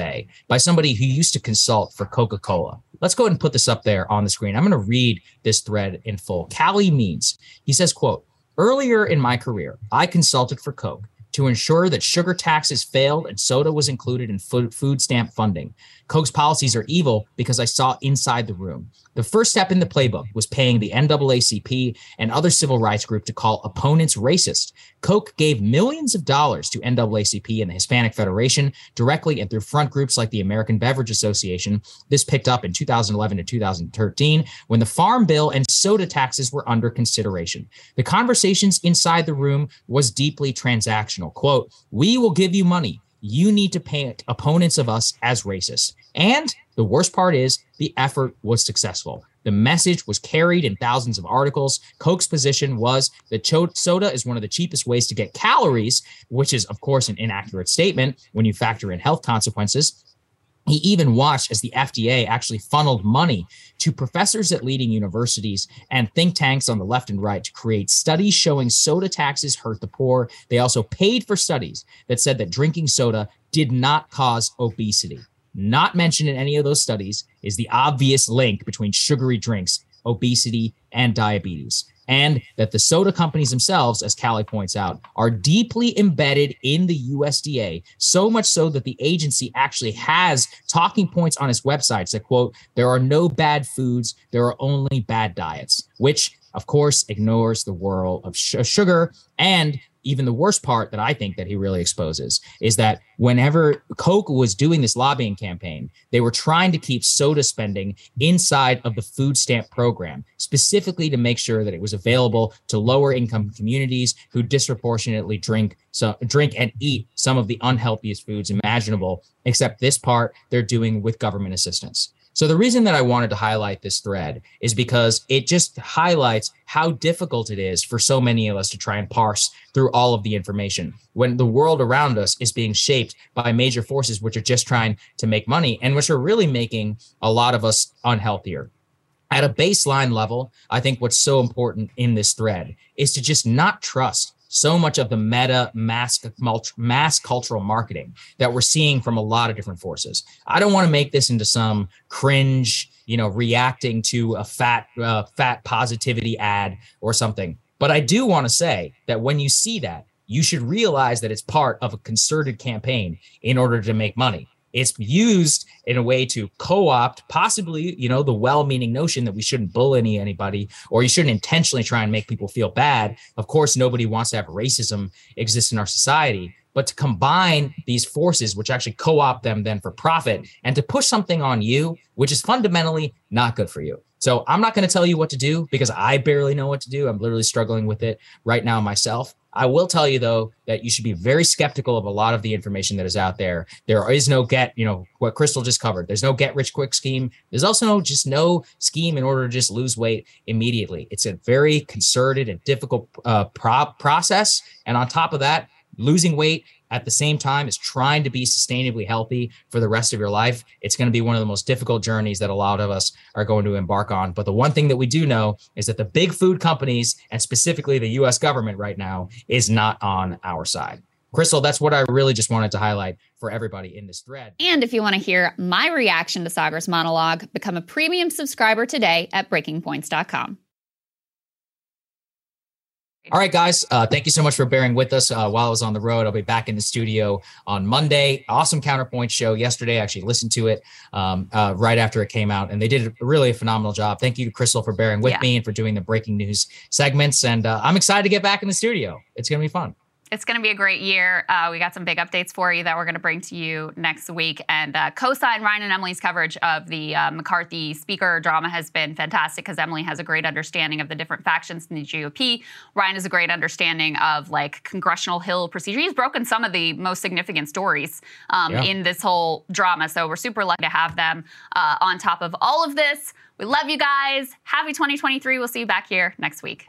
by somebody who used to consult for Coca Cola. Let's go ahead and put this up there on the screen. I'm going to read this thread in full. Calley Means he says, quote, earlier in my career, I consulted for Coke to ensure that sugar taxes failed and soda was included in food stamp funding. Coke's policies are evil because I saw inside the room. The first step in the playbook was paying the NAACP and other civil rights group to call opponents racist. Coke gave millions of dollars to NAACP and the Hispanic Federation directly and through front groups like the American Beverage Association. This picked up in 2011 to 2013 when the Farm Bill and soda taxes were under consideration. The conversations inside the room was deeply transactional. Quote, "We will give you money you need to paint opponents of us as racist. And the worst part is the effort was successful. The message was carried in thousands of articles. Coke's position was that soda is one of the cheapest ways to get calories, which is, of course, an inaccurate statement when you factor in health consequences. He even watched as the FDA actually funneled money to professors at leading universities and think tanks on the left and right to create studies showing soda taxes hurt the poor. They also paid for studies that said that drinking soda did not cause obesity. Not mentioned in any of those studies is the obvious link between sugary drinks, obesity, and diabetes and that the soda companies themselves, as Calley points out, are deeply embedded in the USDA, so much so that the agency actually has talking points on its websites that quote, there are no bad foods, there are only bad diets, which of course ignores the world of sh- sugar and even the worst part that I think that he really exposes is that whenever Coke was doing this lobbying campaign, they were trying to keep soda spending inside of the food stamp program, specifically to make sure that it was available to lower income communities who disproportionately drink so drink and eat some of the unhealthiest foods imaginable, except this part they're doing with government assistance. So the reason that I wanted to highlight this thread is because it just highlights how difficult it is for so many of us to try and parse through all of the information when the world around us is being shaped by major forces which are just trying to make money and which are really making a lot of us unhealthier. At a baseline level, I think what's so important in this thread is to just not trust so much of the meta mass mass cultural marketing that we're seeing from a lot of different forces. I don't want to make this into some cringe, you know, reacting to a fat uh, fat positivity ad or something. But I do want to say that when you see that, you should realize that it's part of a concerted campaign in order to make money it's used in a way to co-opt possibly you know the well-meaning notion that we shouldn't bully anybody or you shouldn't intentionally try and make people feel bad. Of course nobody wants to have racism exist in our society but to combine these forces which actually co-opt them then for profit and to push something on you which is fundamentally not good for you so i'm not going to tell you what to do because i barely know what to do i'm literally struggling with it right now myself I will tell you though that you should be very skeptical of a lot of the information that is out there. There is no get, you know, what Krystal just covered. There's no get rich quick scheme. There's also no just no scheme in order to just lose weight immediately. It's a very concerted and difficult uh, pro- process. And on top of that, losing weight at the same time as trying to be sustainably healthy for the rest of your life, it's going to be one of the most difficult journeys that a lot of us are going to embark on. But the one thing that we do know is that the big food companies and specifically the US government right now is not on our side. Krystal, that's what I really just wanted to highlight for everybody in this thread. And if you want to hear my reaction to Saagar's monologue, become a premium subscriber today at breakingpoints.com. All right, guys. Uh, thank you so much for bearing with us uh, while I was on the road. I'll be back in the studio on Monday. Awesome counterpoint show yesterday. I actually listened to it um, uh, right after it came out, and they did a really a phenomenal job. Thank you to Krystal for bearing with yeah. me and for doing the breaking news segments. And uh, I'm excited to get back in the studio. It's going to be fun it's going to be a great year. Uh, we got some big updates for you that we're going to bring to you next week. And uh, co-sign Ryan and Emily's coverage of the uh, McCarthy speaker drama has been fantastic because Emily has a great understanding of the different factions in the GOP. Ryan has a great understanding of like congressional Hill procedure. He's broken some of the most significant stories um, yeah. in this whole drama. So we're super lucky to have them uh, on top of all of this. We love you guys. Happy 2023. We'll see you back here next week.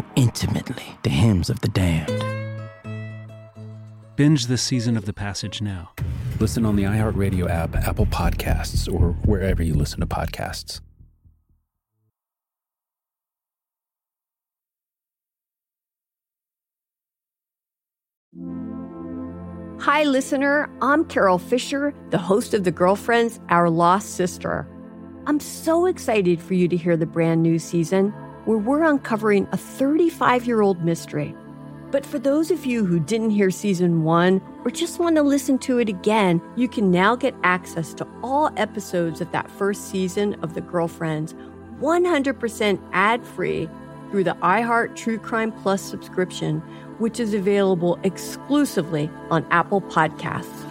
intimately the hymns of the damned. Binge this season of The Passage now. Listen on the iHeartRadio app, Apple Podcasts, or wherever you listen to podcasts. Hi, listener. I'm Carol Fisher, the host of The Girlfriends, Our Lost Sister. I'm so excited for you to hear the brand new season where we're uncovering a 35 year old mystery. But for those of you who didn't hear season one or just want to listen to it again, you can now get access to all episodes of that first season of The Girlfriends 100% ad free through the iHeart True Crime Plus subscription which is available exclusively on Apple Podcasts.